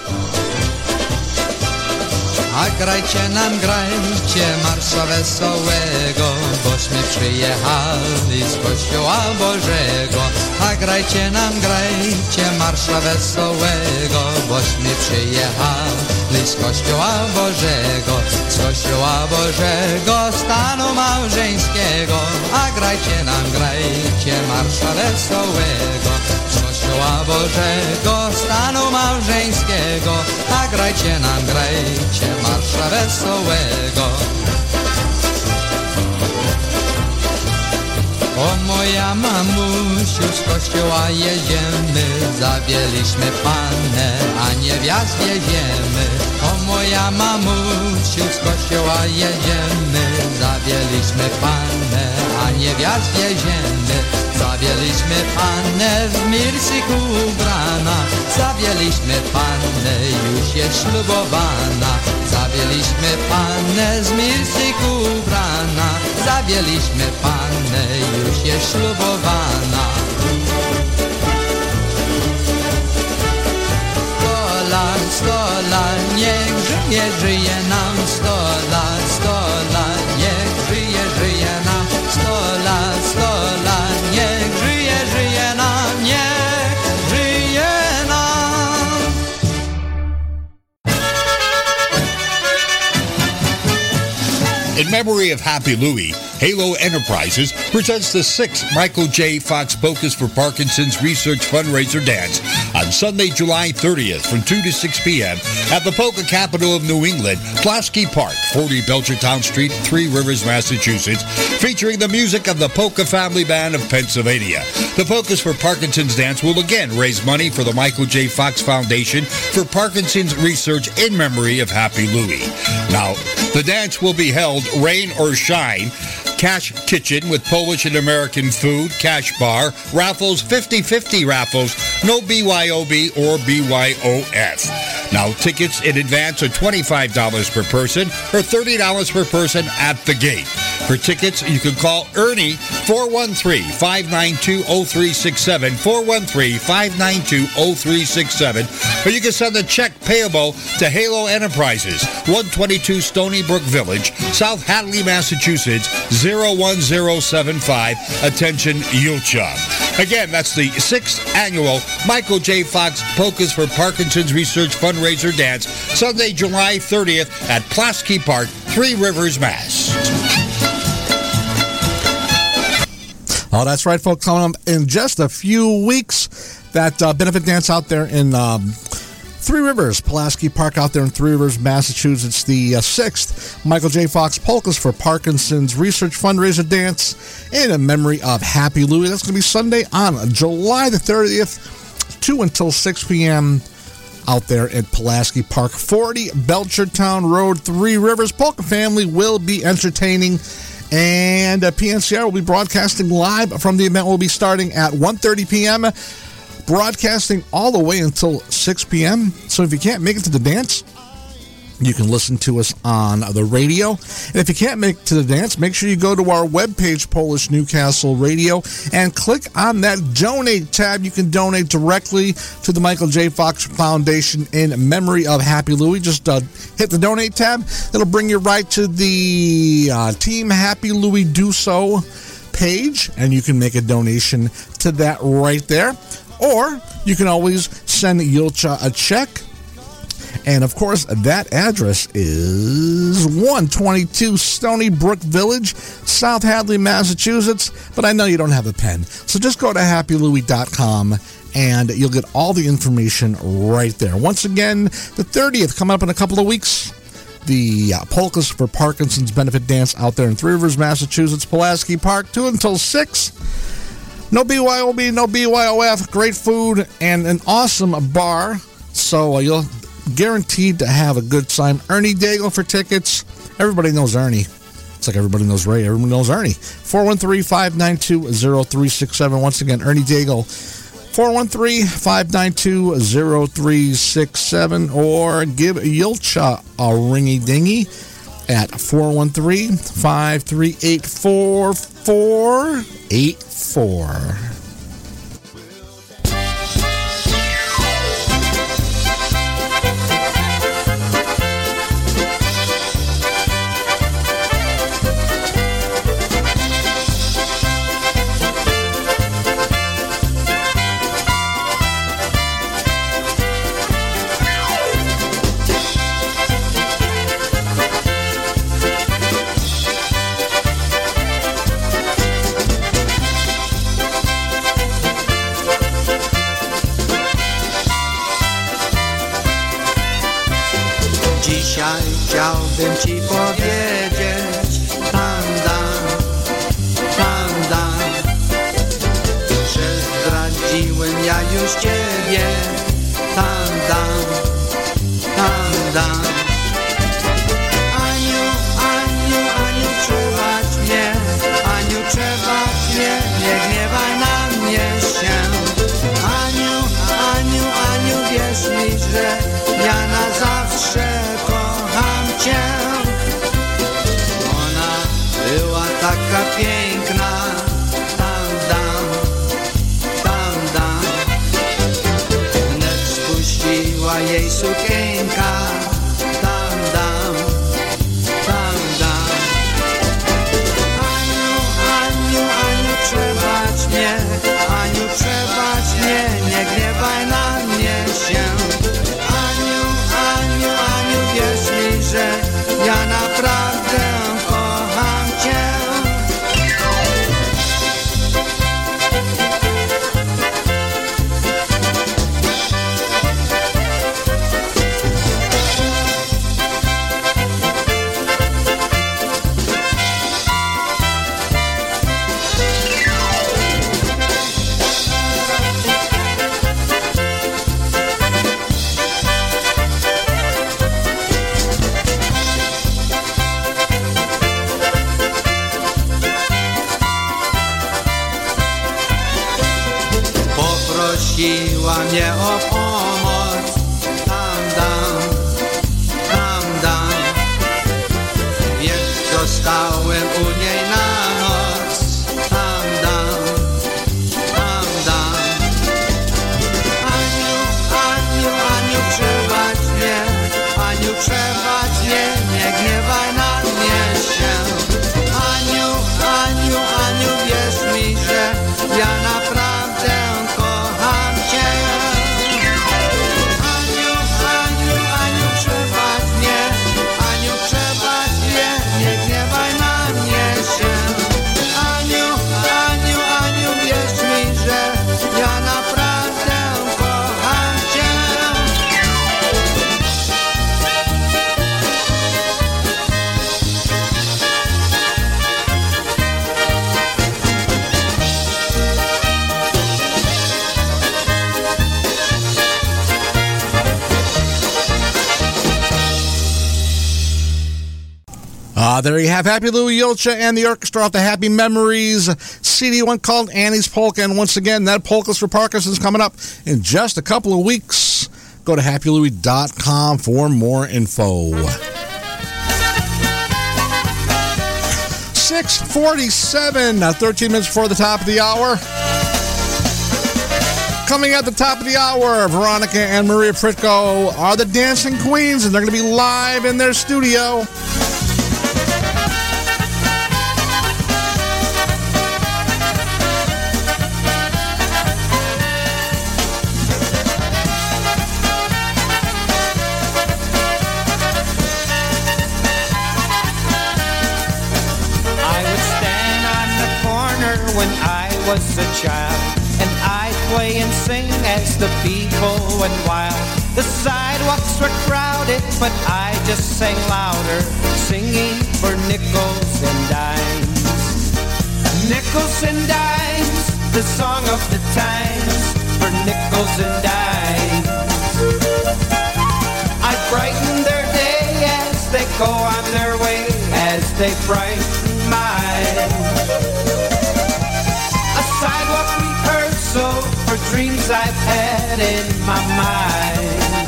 A grajcie nam, grajcie marsza wesołego, bośmy przyjechali z kościoła Bożego. A grajcie nam, grajcie marsza wesołego, bośmy przyjechali z kościoła Bożego. Kościoła Bożego, stanu małżeńskiego. A grajcie nam, grajcie marsza wesołego. Z kościoła Bożego, stanu małżeńskiego. A grajcie nam, grajcie marsza wesołego. O moja mamusiu, z kościoła jedziemy, zabieliśmy pannę, a niewiast wieziemy. Moja mamusiu, z kościoła jedziemy, zabieliśmy pannę, a niewiast wieziemy. Zabieliśmy pannę w mirsiku ubrana, zabieliśmy pannę, już jest ślubowana. Zabieliśmy pannę z mirsiku ubrana, zabieliśmy pannę, już jest ślubowana. sto lat, niech żyje, żyje nam sto lat, sto lat, niech żyje, żyje nam sto lat, sto lat, niech żyje, żyje nam, niech żyje nam. In memory of Happy Louie, Halo Enterprises presents the sixth Michael J. Fox Polkas for Parkinson's Research Fundraiser Dance on Sunday, July 30th from 2 to 6 p.m. at the polka capital of New England, Pulaski Park, 40 Belchertown Street, Three Rivers, Massachusetts, featuring the music of the Polka Family Band of Pennsylvania. The Polkas for Parkinson's Dance will again raise money for the Michael J. Fox Foundation for Parkinson's Research in memory of Happy Louie. Now, the dance will be held rain or shine. Cash Kitchen with Polish and American food, cash bar, raffles, 50-50 raffles, no BYOB or BYOF. Now, tickets in advance are $25 per person or $30 per person at the gate. For tickets, you can call Ernie 413-592-0367, 413-592-0367, or you can send a check payable to Halo Enterprises, 122 Stony Brook Village, South Hadley, Massachusetts, 01075. Attention, Julcia. Again, that's the sixth annual Michael J. Fox Polkas for Parkinson's Research Fundraiser Dance, Sunday, July 30th at Pulaski Park, Three Rivers, Mass. Oh, that's right, folks. Coming up in just a few weeks, that uh, benefit dance out there in um, Three Rivers, Pulaski Park out there in Three Rivers, Massachusetts, the uh, sixth Michael J. Fox Polkas for Parkinson's Research Fundraiser Dance in a memory of Happy Louie. That's going to be Sunday on July the 30th, 2 until 6 p.m. out there at Pulaski Park, 40 Belchertown Road, Three Rivers. Polka family will be entertaining. And uh, PNCR will be broadcasting live from the event. Will be starting at 1:30 p.m broadcasting all the way until 6 p.m. So if you can't make it to the dance, you can listen to us on the radio. And if you can't make to the dance, make sure you go to our webpage, Polish New Castle Radio, and click on that donate tab. You can donate directly to the Michael J. Fox Foundation in memory of Happy Louie. Just uh, hit the donate tab. It'll bring you right to the uh, Team Happy Louie Do So page, and you can make a donation to that right there. Or you can always send Julcia a check. And of course, that address is 122 Stony Brook Village, South Hadley, Massachusetts. But I know you don't have a pen. So just go to happylouie.com and you'll get all the information right there. Once again, the 30th, coming up in a couple of weeks the uh, Polkas for Parkinson's benefit dance out there in Three Rivers, Massachusetts, Pulaski Park, 2 until 6. No BYOB, no BYOF, great food, and an awesome bar. So uh, you'll guaranteed to have a good time. Ernie Daigle for tickets. Everybody knows Ernie. It's like everybody knows Ray. Everyone knows Ernie. 413 592 0367. Once again, Ernie Daigle. 413 592 0367. Or give Julcia a ringy dingy at 413 538 4484. Dzisiaj chciałbym ci powiedzieć Tanda, tanda Że zdradziłem ja już ciebie. Tanda, tanda cię. Ona była taka piękna. Tam, dam, tam, dam Wnet spuściła jej sukienka have Happy Louie Julcia and the orchestra off the Happy Memories CD, one called Annie's Polka. And once again, that Polkas for Parkinson's coming up in just a couple of weeks. Go to happylouie.com for more info. 647, uh, 13 minutes before the top of the hour. Coming at the top of the hour, Veronica and Maria Pritko are the Dancing Queens, and they're going to be live in their studio. Sing as the people went wild. The sidewalks were crowded, but I just sang louder, singing for nickels and dimes. Nickels and dimes, the song of the times, for nickels and dimes. I brighten their day as they go on their way, as they brighten mine. A sidewalk rehearsal for dreams I've had in my mind.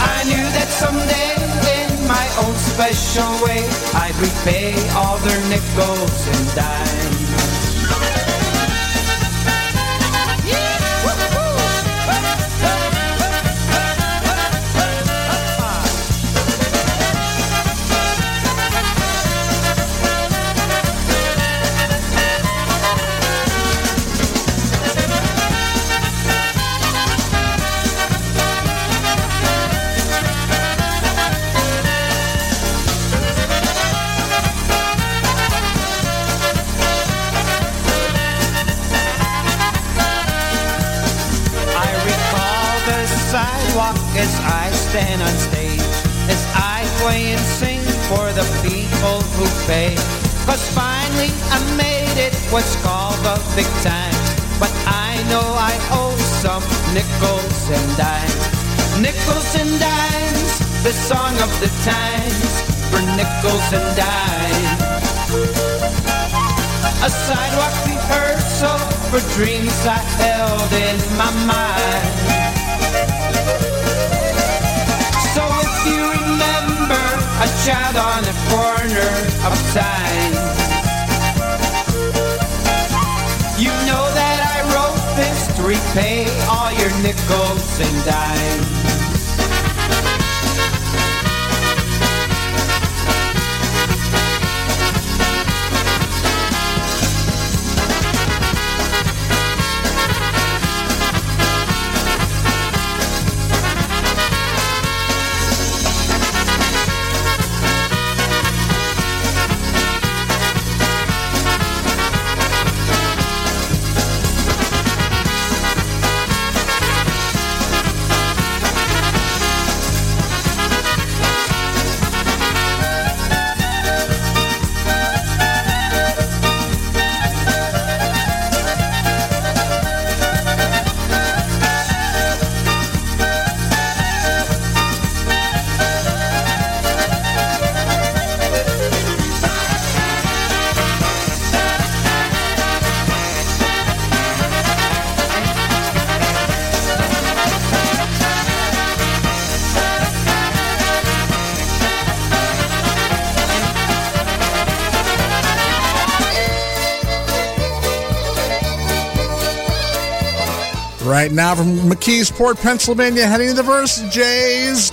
I knew that someday in my own special way I'd repay all their nickels and dimes. And dimes. Nickels and dimes, the song of the times, for nickels and dimes. A sidewalk rehearsal for dreams I held in my mind. So if you remember a child on the corner of time, repay all your nickels and dimes. McKeesport, Pennsylvania, heading to the Versa J's.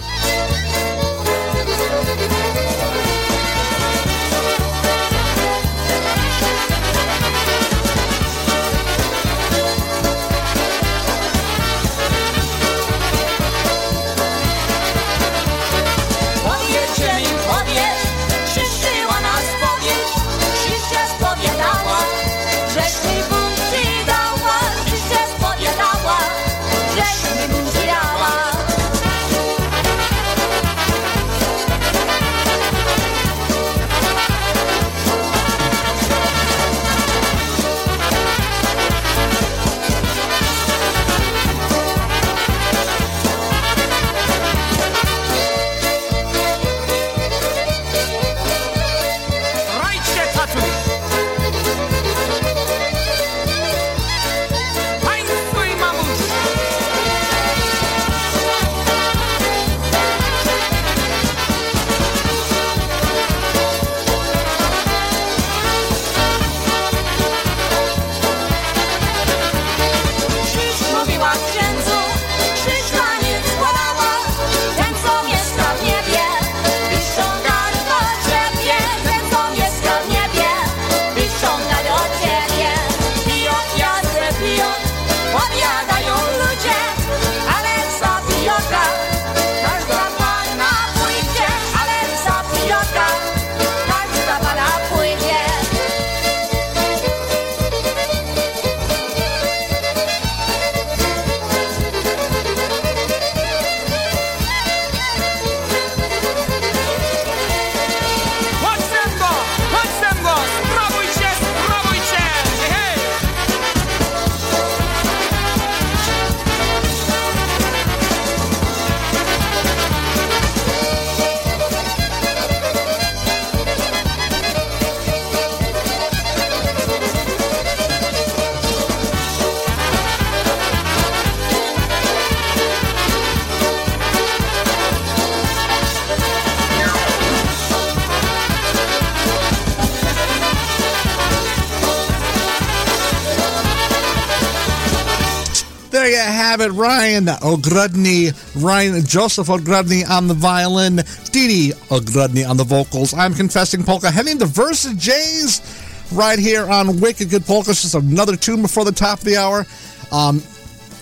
Ryan O'Grudney, Ryan Joseph O'Grudney on the violin, Dee O'Grudney on the vocals. I'm Confessing Polka, heading to Versa J's right here on Wicked Good Polkas. Just another tune before the top of the hour. Um,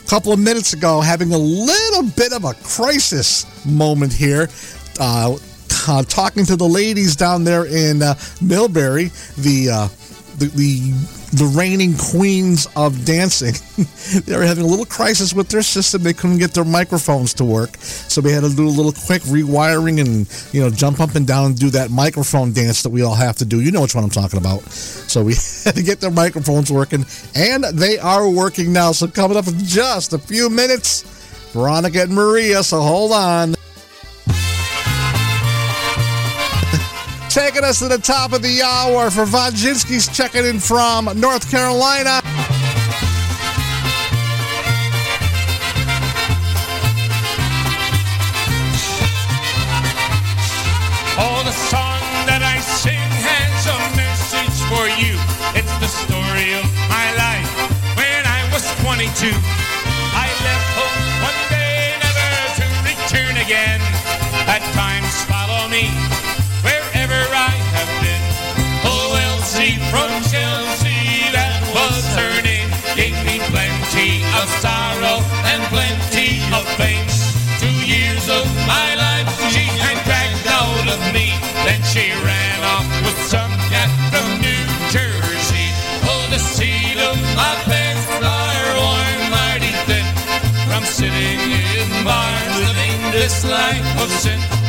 couple of minutes ago, having a little bit of a crisis moment here. Uh, uh, talking to the ladies down there in uh, Millbury, the, uh, the the the reigning queens of dancing. they were having a little crisis with their system. They couldn't get their microphones to work, so we had to do a little quick rewiring and you know jump up and down and do that microphone dance that we all have to do. You know which one I'm talking about. So we had to get their microphones working, and they are working now. So coming up in just a few minutes, Veronica and Maria. So hold on. Taking us to the top of the hour for Vodzinski's checking in from North Carolina. Oh, the song that I sing has a message for you. It's the story of my life when I was 22. I left home one day, never to return again. At times follow me this life of sin.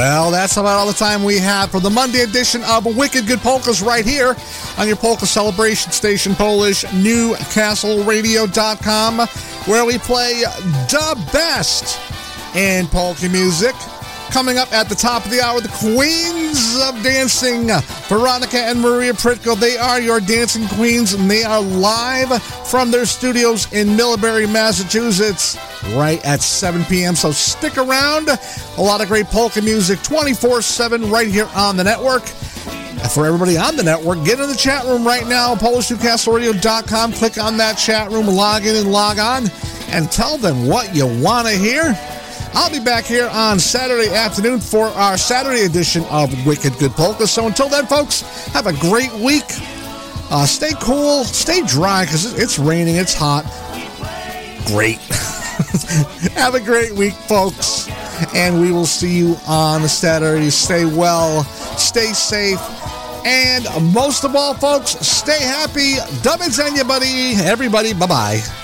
Well, that's about all the time we have for the Monday edition of Wicked Good Polkas right here on your polka celebration station, Polish Newcastleradio.com, where we play the best in polka music. Coming up at the top of the hour, the Queens of Dancing, Veronica and Maria Pritko. They are your dancing queens, and they are live from their studios in Millbury, Massachusetts, right at 7 p.m. So stick around. A lot of great polka music 24 7 right here on the network. For everybody on the network, get in the chat room right now, PolishNewcastleRadio.com. Click on that chat room, log in and log on, and tell them what you want to hear. I'll be back here on Saturday afternoon for our Saturday edition of Wicked Good Polka. So until then, folks, have a great week. Uh, stay cool, stay dry because it's raining, it's hot. Great. have a great week, folks. And we will see you on Saturday. Stay well, stay safe, and most of all, folks, stay happy. Dub and buddy. Everybody, bye bye.